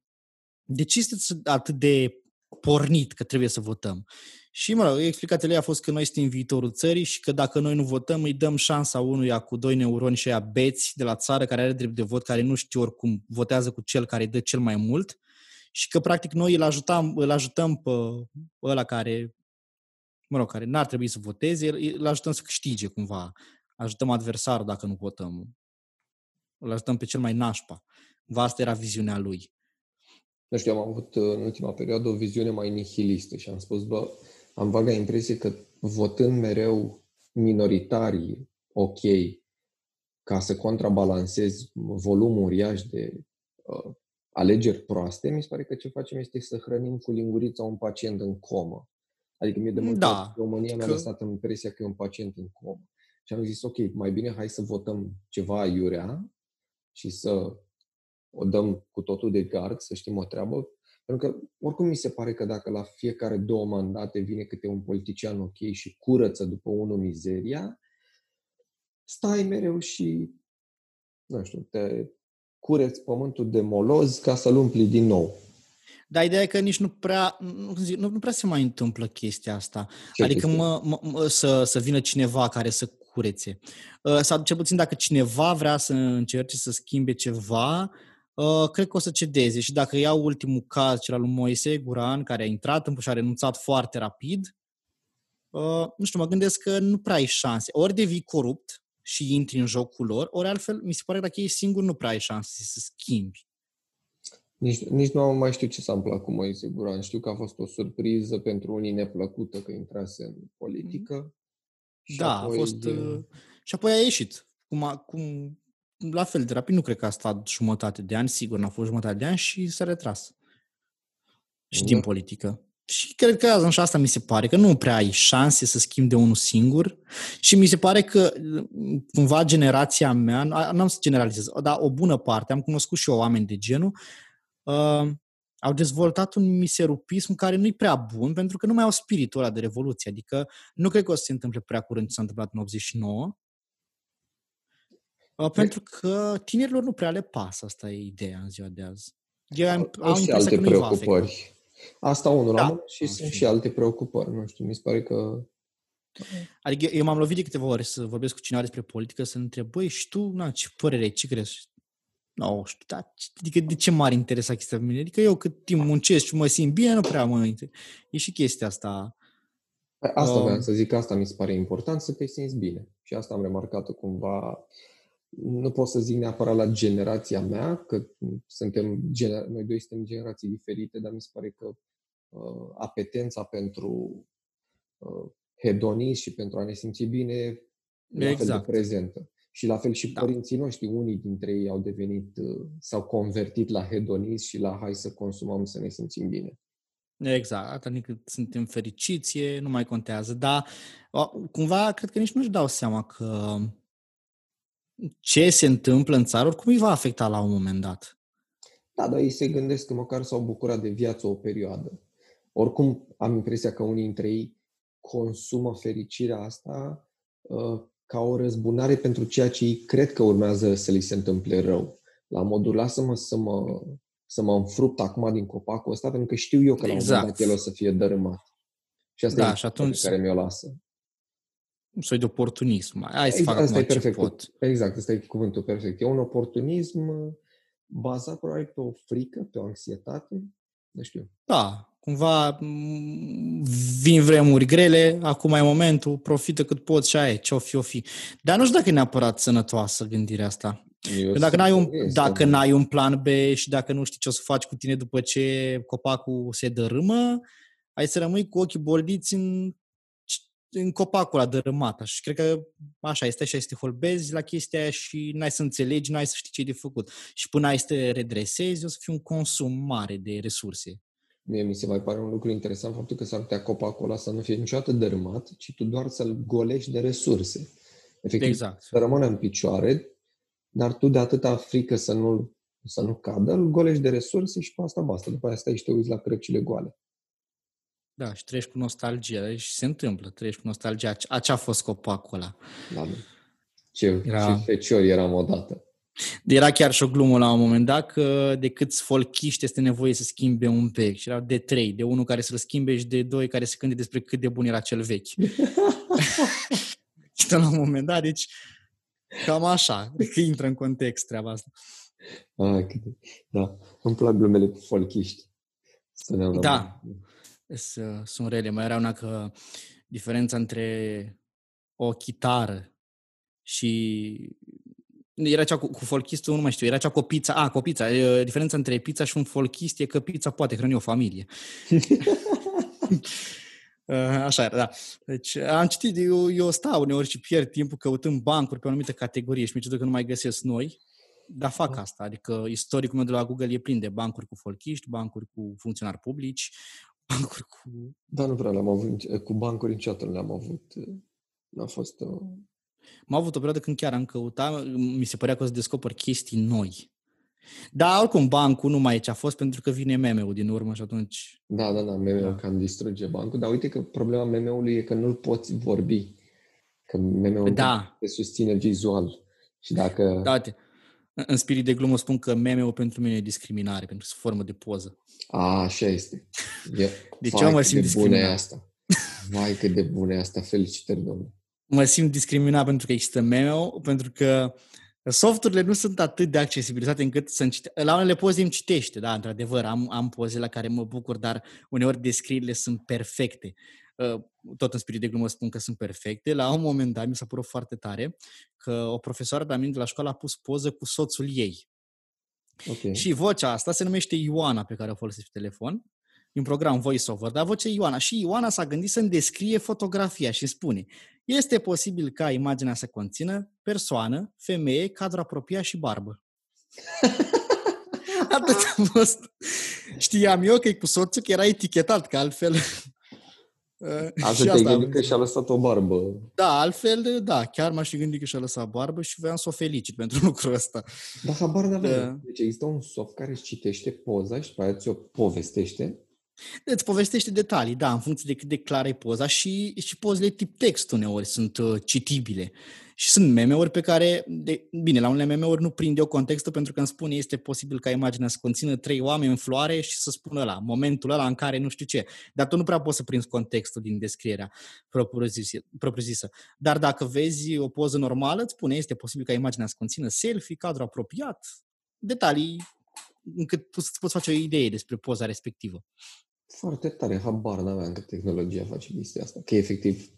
de ce este atât de pornit că trebuie să votăm? Și, mă rog, explicația a fost că noi suntem viitorul țării și că dacă noi nu votăm, îi dăm șansa unuia cu doi neuroni și aia beți de la țară, care are drept de vot, care nu știu oricum votează cu cel care îi dă cel mai mult și că, practic, noi îl ajutăm, îl ajutăm pe ăla care, mă rog, care n-ar trebui să voteze, îl ajutăm să câștige cumva ajutăm adversarul dacă nu votăm. Îl ajutăm pe cel mai nașpa. Asta era viziunea lui. Nu știu, am avut uh, în ultima perioadă o viziune mai nihilistă și am spus, bă, am vaga impresie că votând mereu minoritarii ok, ca să contrabalancez volumul uriaș de uh, alegeri proaste, mi se pare că ce facem este să hrănim cu lingurița un pacient în comă. Adică mie de multe da, România mi-a lăsat impresia că e un pacient în comă. Și am zis, ok, mai bine hai să votăm ceva iurea și să o dăm cu totul de gard, să știm o treabă. Pentru că, oricum, mi se pare că dacă la fiecare două mandate vine câte un politician ok și curăță după unul mizeria, stai mereu și, nu știu, te cureți pământul de moloz ca să-l umpli din nou. Dar ideea e că nici nu prea, nu, zic, nu, nu prea se mai întâmplă chestia asta. Ce adică mă, mă, mă, să, să vină cineva care să curețe. Uh, sau cel puțin dacă cineva vrea să încerce să schimbe ceva, uh, cred că o să cedeze. Și dacă iau ultimul caz, cel al lui Moise Guran, care a intrat în și a renunțat foarte rapid, uh, nu știu, mă gândesc că nu prea ai șanse. Ori devii corupt și intri în jocul lor, ori altfel, mi se pare că dacă ești singur, nu prea ai șanse să schimbi. Nici, nici nu mai știu ce s-a întâmplat cu Moise Guran. Știu că a fost o surpriză pentru unii neplăcută că intrase în politică. Și da, apoi... a fost... Uh, și apoi a ieșit. Cum, cum, la fel de rapid, nu cred că a stat jumătate de ani, sigur n-a fost jumătate de ani și s-a retras. Și da. din politică. Și cred că și asta mi se pare, că nu prea ai șanse să schimbi de unul singur și mi se pare că cumva generația mea, n-am să generalizez, dar o bună parte, am cunoscut și eu oameni de genul, uh, au dezvoltat un miserupism care nu-i prea bun, pentru că nu mai au spiritul ăla de revoluție. Adică nu cred că o să se întâmple prea curând ce s-a întâmplat în 89, uh, pentru că tinerilor nu prea le pasă, asta e ideea în ziua de azi. Eu am, au și alte că preocupări. Asta unul da. și sunt și alte preocupări. Nu știu, mi se pare că Adică eu m-am lovit de câteva ori să vorbesc cu cineva despre politică, să întreb, băi, și tu, na, ce părere, ce crezi? Nu știu, dar adică de ce m-ar interesa chestia pe mine? Adică eu cât timp muncesc și mă simt bine, nu prea mă E și chestia asta. Asta um, vreau să zic, asta mi se pare important, să te simți bine. Și asta am remarcat cumva, nu pot să zic neapărat la generația mea, că suntem, noi doi suntem generații diferite, dar mi se pare că uh, apetența pentru uh, hedonism și pentru a ne simți bine exact. la fel de exact. prezentă. Și la fel și da. părinții noștri, unii dintre ei au devenit, uh, s-au convertit la hedonism și la hai să consumăm să ne simțim bine. Exact, adică suntem fericiți, nu mai contează. Dar cumva cred că nici nu-și dau seama că ce se întâmplă în țară oricum îi va afecta la un moment dat. Da, dar ei se gândesc că măcar s-au bucurat de viață o perioadă. Oricum am impresia că unii dintre ei consumă fericirea asta uh, ca o răzbunare pentru ceea ce ei cred că urmează să li se întâmple rău. La modul, lasă-mă să mă, să mă înfrupt acum din copacul ăsta, pentru că știu eu că la exact. un moment dat el o să fie dărâmat. Și asta da, e și atunci care mi-o lasă. Un soi de oportunism. Hai să exact, fac asta e perfect. Pot. Exact, ăsta e cuvântul perfect. E un oportunism bazat probabil pe o frică, pe o anxietate, nu știu. Da, cumva vin vremuri grele, acum e momentul, profită cât poți și aia ce-o fi, o fi. Dar nu știu dacă e neapărat sănătoasă gândirea asta. Eu dacă n-ai, un, dacă n-ai un plan B și dacă nu știi ce o să faci cu tine după ce copacul se dărâmă, ai să rămâi cu ochii boldiți în, în copacul ăla dărâmat. Și cred că așa este și este holbezi la chestia aia și n-ai să înțelegi, n-ai să știi ce e de făcut. Și până ai să te redresezi, o să fie un consum mare de resurse. Mie mi se mai pare un lucru interesant faptul că s-ar putea copacul ăla să nu fie niciodată dărâmat, ci tu doar să-l golești de resurse. Efectiv, exact. să rămână în picioare, dar tu de atâta frică să nu, să nu cadă, îl golești de resurse și pe asta basta. După aia stai și te uiți la crăcile goale. Da, și treci cu nostalgia. Și se întâmplă, treci cu nostalgia. A ce a fost copacul ăla? Da, ce, era... ce fecior eram odată. Era chiar și o glumă la un moment dat că de câți folchiști este nevoie să schimbe un vechi. Și era de trei, de unul care să-l schimbe și de doi care să cânte despre cât de bun era cel vechi. și la un moment dat, deci cam așa, că intră în context treaba asta. Ah, da, îmi plac glumele cu folchiști. Da, sunt rele. Mai era una că diferența între o chitară și era cea cu, cu folchistul, nu mai știu, era cea cu o pizza. A, cu o pizza. Diferența între pizza și un folchist e că pizza poate hrăni o familie. Așa era, da. Deci am citit, eu, eu stau uneori și pierd timpul căutând bancuri pe o anumită categorie și mi-e că nu mai găsesc noi, dar fac da. asta. Adică istoricul meu de la Google e plin de bancuri cu folchiști, bancuri cu funcționari publici, bancuri cu... Da, nu prea le-am avut, cu bancuri niciodată nu le-am avut. N-a fost uh, am avut o perioadă când chiar am căutat, mi se părea că o să descoper chestii noi. Dar oricum bancul nu mai e ce a fost pentru că vine meme-ul din urmă și atunci... Da, da, da, meme-ul da. cam distruge bancul, dar uite că problema meme-ului e că nu-l poți vorbi. Că meme-ul da. te susține vizual. Și dacă... Da, uite, în spirit de glumă spun că meme-ul pentru mine e discriminare, pentru că formă de poză. A, așa este. E, deci eu mă simt de bună e asta. Vai, cât de bună e asta. Felicitări, domnule mă simt discriminat pentru că există meme pentru că softurile nu sunt atât de accesibilitate încât să cite... La unele poze îmi citește, da, într-adevăr, am, am poze la care mă bucur, dar uneori descrierile sunt perfecte. Uh, tot în spirit de glumă spun că sunt perfecte. La un moment dat mi s-a părut foarte tare că o profesoară de de la școală a pus poză cu soțul ei. Okay. Și vocea asta se numește Ioana pe care o folosesc pe telefon un program voiceover, dar voce Ioana. Și Ioana s-a gândit să-mi descrie fotografia și spune este posibil ca imaginea să conțină persoană, femeie, cadru apropiat și barbă. Atât a fost. Știam eu că e cu soțul, că era etichetat, că altfel... Asta te-ai gândit că și-a lăsat o barbă. Da, altfel, da, chiar m-aș fi gândit că și-a lăsat barbă și voiam să o felicit pentru lucrul ăsta. Dar habar n da. Deci există un soft care își citește poza și pe aia ți-o povestește Îți povestește detalii, da, în funcție de cât de clară e poza și, și pozele tip text uneori sunt uh, citibile. Și sunt meme-uri pe care, de, bine, la unele meme-uri nu prind eu contextul pentru că îmi spune este posibil ca imaginea să conțină trei oameni în floare și să spună la momentul ăla în care nu știu ce. Dar tu nu prea poți să prinzi contextul din descrierea propriu-zisă. Dar dacă vezi o poză normală, îți spune este posibil ca imaginea să conțină selfie, cadru apropiat, detalii încât tu să-ți poți face o idee despre poza respectivă. Foarte tare, habar n-aveam că tehnologia face chestia asta, că efectiv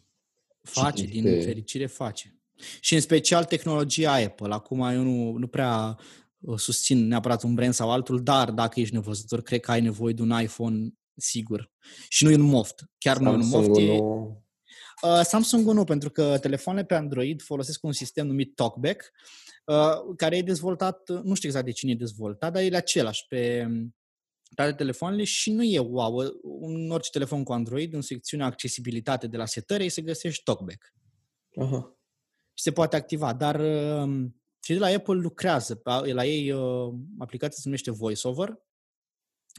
Face, din pe... fericire face. Și în special tehnologia Apple. Acum eu nu, nu prea uh, susțin neapărat un brand sau altul, dar dacă ești nevăzător, cred că ai nevoie de un iPhone sigur. Și nu e un moft. Chiar nu e un moft. E... Uh, Samsung nu, pentru că telefoanele pe Android folosesc un sistem numit TalkBack, uh, care e dezvoltat, nu știu exact de cine e dezvoltat, dar e același pe toate telefoanele și nu e wow. În orice telefon cu Android, în secțiunea accesibilitate de la setări, se găsește TalkBack. Aha. Și se poate activa, dar și um, de la Apple lucrează. La ei uh, aplicația se numește VoiceOver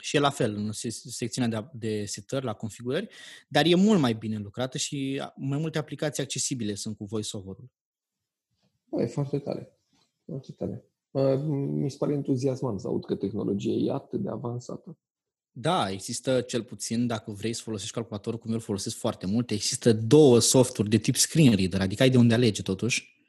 și e la fel în secțiunea de, de setări, la configurări, dar e mult mai bine lucrată și mai multe aplicații accesibile sunt cu VoiceOver-ul. E foarte tare. Foarte tare. Mi se pare entuziasmant să aud că tehnologia e atât de avansată. Da, există cel puțin, dacă vrei să folosești calculatorul, cum eu îl folosesc foarte mult, există două softuri de tip screen reader, adică ai de unde alege totuși.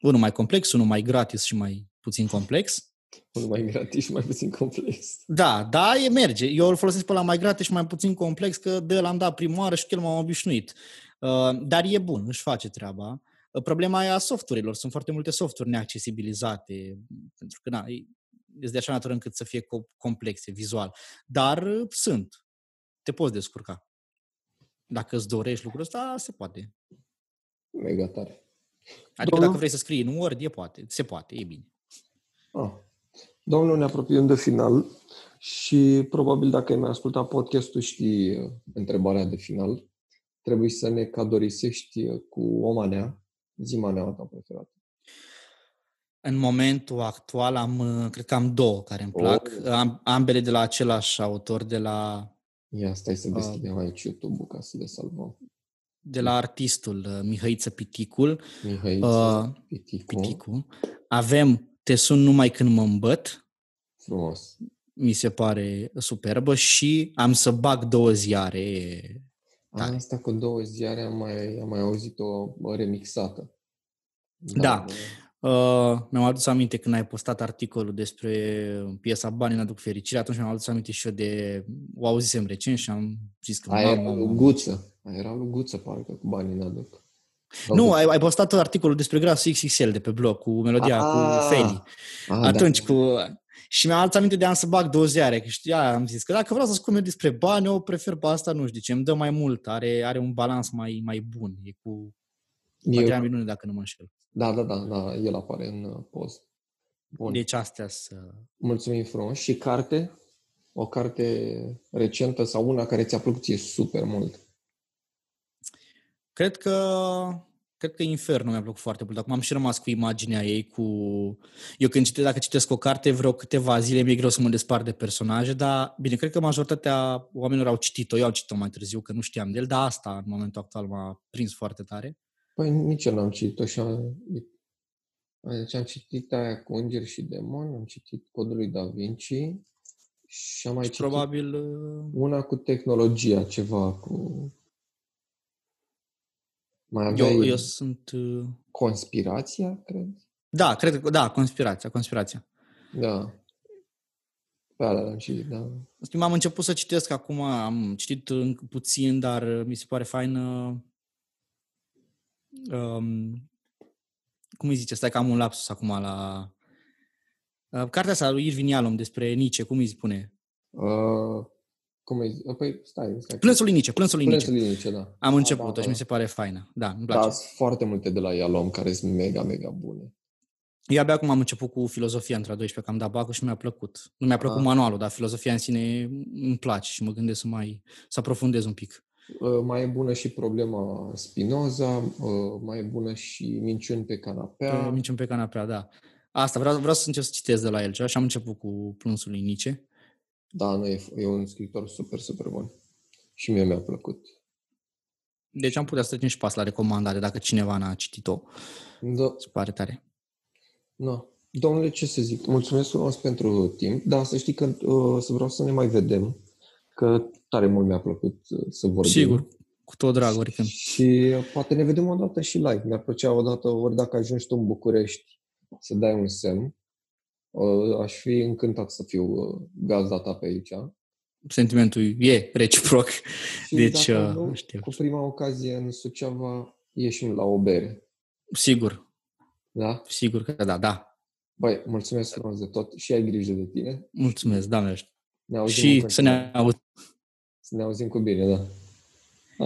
Unul mai complex, unul mai gratis și mai puțin complex. Unul mai gratis și mai puțin complex. Da, da, e merge. Eu îl folosesc pe la mai gratis și mai puțin complex, că de el am dat prima oară și că el m-am obișnuit. Uh, dar e bun, își face treaba. Problema e a softurilor. Sunt foarte multe softuri neaccesibilizate, pentru că na, este de așa natură încât să fie complexe vizual. Dar uh, sunt. Te poți descurca. Dacă îți dorești lucrul ăsta, se poate. Mega tare. Adică Domnul... dacă vrei să scrii în Word, e poate. Se poate, e bine. Ah. Domnul, ne apropiem de final și probabil dacă ai mai ascultat podcastul știi uh, întrebarea de final. Trebuie să ne cadorisești uh, cu o manea zi maneaua ta preferată? În momentul actual am, uh, cred că am două care îmi plac, oh. am, ambele de la același autor, de la... Ia, stai să uh, deschidem uh, aici YouTube-ul ca să le salvăm. De la artistul uh, Mihăiță Piticul. Mihăiță uh, Piticul. Piticul. Avem Te sun numai când mă îmbăt. Frumos. Mi se pare superbă și am să bag două ziare da. Asta cu două ziare am mai, am mai auzit-o remixată. Da. da. Uh, mi-am adus aminte când ai postat articolul despre piesa Banii ne aduc fericire, atunci mi-am adus aminte și eu de... O auzisem recent și am zis că... Aia era lui Guță. Aia era lui Guță, parcă, cu Banii ne aduc. Nu, ai, ai postat articolul despre Grasul XXL de pe blog cu melodia a, cu ah. Feli. A, da. Atunci da. cu și mi-am adus aminte de am să bag două ziare, că știa, am zis că dacă vreau să spun eu despre bani, eu prefer pe asta, nu știu ce, îmi dă mai mult, are, are un balans mai, mai bun, e cu Adrian Minune, dacă nu mă înșel. Da, da, da, da, el apare în uh, post. Bun. Deci astea să... Mulțumim frumos. Și carte? O carte recentă sau una care ți-a plăcut ție super mult? Cred că cred că Inferno mi-a plăcut foarte mult. Acum am și rămas cu imaginea ei, cu... Eu când citesc, dacă citesc o carte, vreo câteva zile mi-e greu să mă despart de personaje, dar bine, cred că majoritatea oamenilor au citit-o. Eu am citit-o mai târziu, că nu știam de el, dar asta, în momentul actual, m-a prins foarte tare. Păi nici eu n-am citit-o și am... Deci am citit aia cu Îngeri și Demon, am citit Codul lui Da Vinci și am mai și citit probabil... Uh, una cu tehnologia, ceva cu mai aveai eu, eu sunt... Uh, conspirația, cred? Da, cred că, da, conspirația, conspirația. Da. Da, da, și, da. M-am început să citesc acum, am citit încă puțin, dar mi se pare faină um, cum îi zice, stai că am un lapsus acum la uh, cartea asta lui Irvin Yalom despre Nietzsche, cum îi spune? Uh, cum îi zice? Păi, stai, stai. Plânsul linice, plânsul linice. Plânsul linice, da. Am început da, da, și mi se pare faină. Da, îmi place. Da, sunt foarte multe de la Ialom care sunt mega, mega bune. Eu abia acum am început cu filozofia între a 12, că am dat bacul și mi-a plăcut. Nu mi-a plăcut ah. manualul, dar filozofia în sine îmi place și mă gândesc să mai să aprofundez un pic. Uh, mai e bună și problema Spinoza, uh, mai e bună și minciuni pe canapea. Pe, minciuni pe canapea, da. Asta, vreau, vreau să încep să citesc de la el și am început cu plânsul lui Nice. Da, nu, e, e un scriitor super, super bun. Și mie mi-a plăcut. Deci am putea să trecem și pas la recomandare, dacă cineva n-a citit-o. Da. Se pare tare. Da. Domnule, ce să zic, mulțumesc frumos pentru timp, dar să știi că uh, să vreau să ne mai vedem, că tare mult mi-a plăcut uh, să vorbim. Sigur, cu tot drag, oricând. Și uh, poate ne vedem o dată și live. Mi-ar plăcea o dată, ori dacă ajungi tu în București, să dai un semn. Uh, aș fi încântat să fiu uh, gazda ta pe aici. Sentimentul e reciproc. Și Deci, dacă uh, nu, știu. cu prima ocazie în Suceava ieșim la o bere. Sigur, Da? sigur că da, da. Băi, mulțumesc frumos de tot și ai grijă de tine. Mulțumesc, doamne. Ne auzim în Și să continuare. ne auzim. Să ne auzim cu bine, da.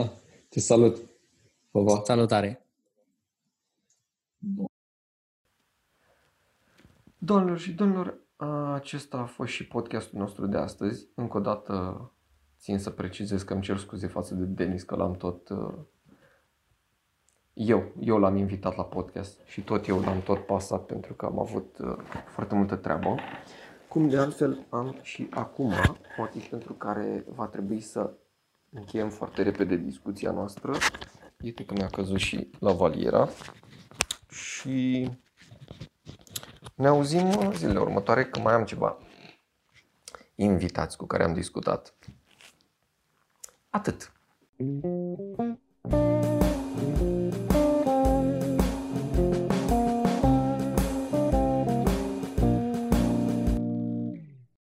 Ah, te salut. Pa, pa. Salutare. Doamnelor și domnilor, acesta a fost și podcastul nostru de astăzi. Încă o dată țin să precizez că îmi cer scuze față de Denis că l-am tot... uh, Eu, eu l-am invitat la podcast și tot eu l-am tot pasat pentru că am avut uh, foarte multă treabă. Cum de altfel am și acum, motiv pentru care va trebui să încheiem foarte repede discuția noastră. Uite că mi-a căzut și la valiera. Și ne auzim uh, zilele următoare că mai am ceva invitați cu care am discutat. Atât.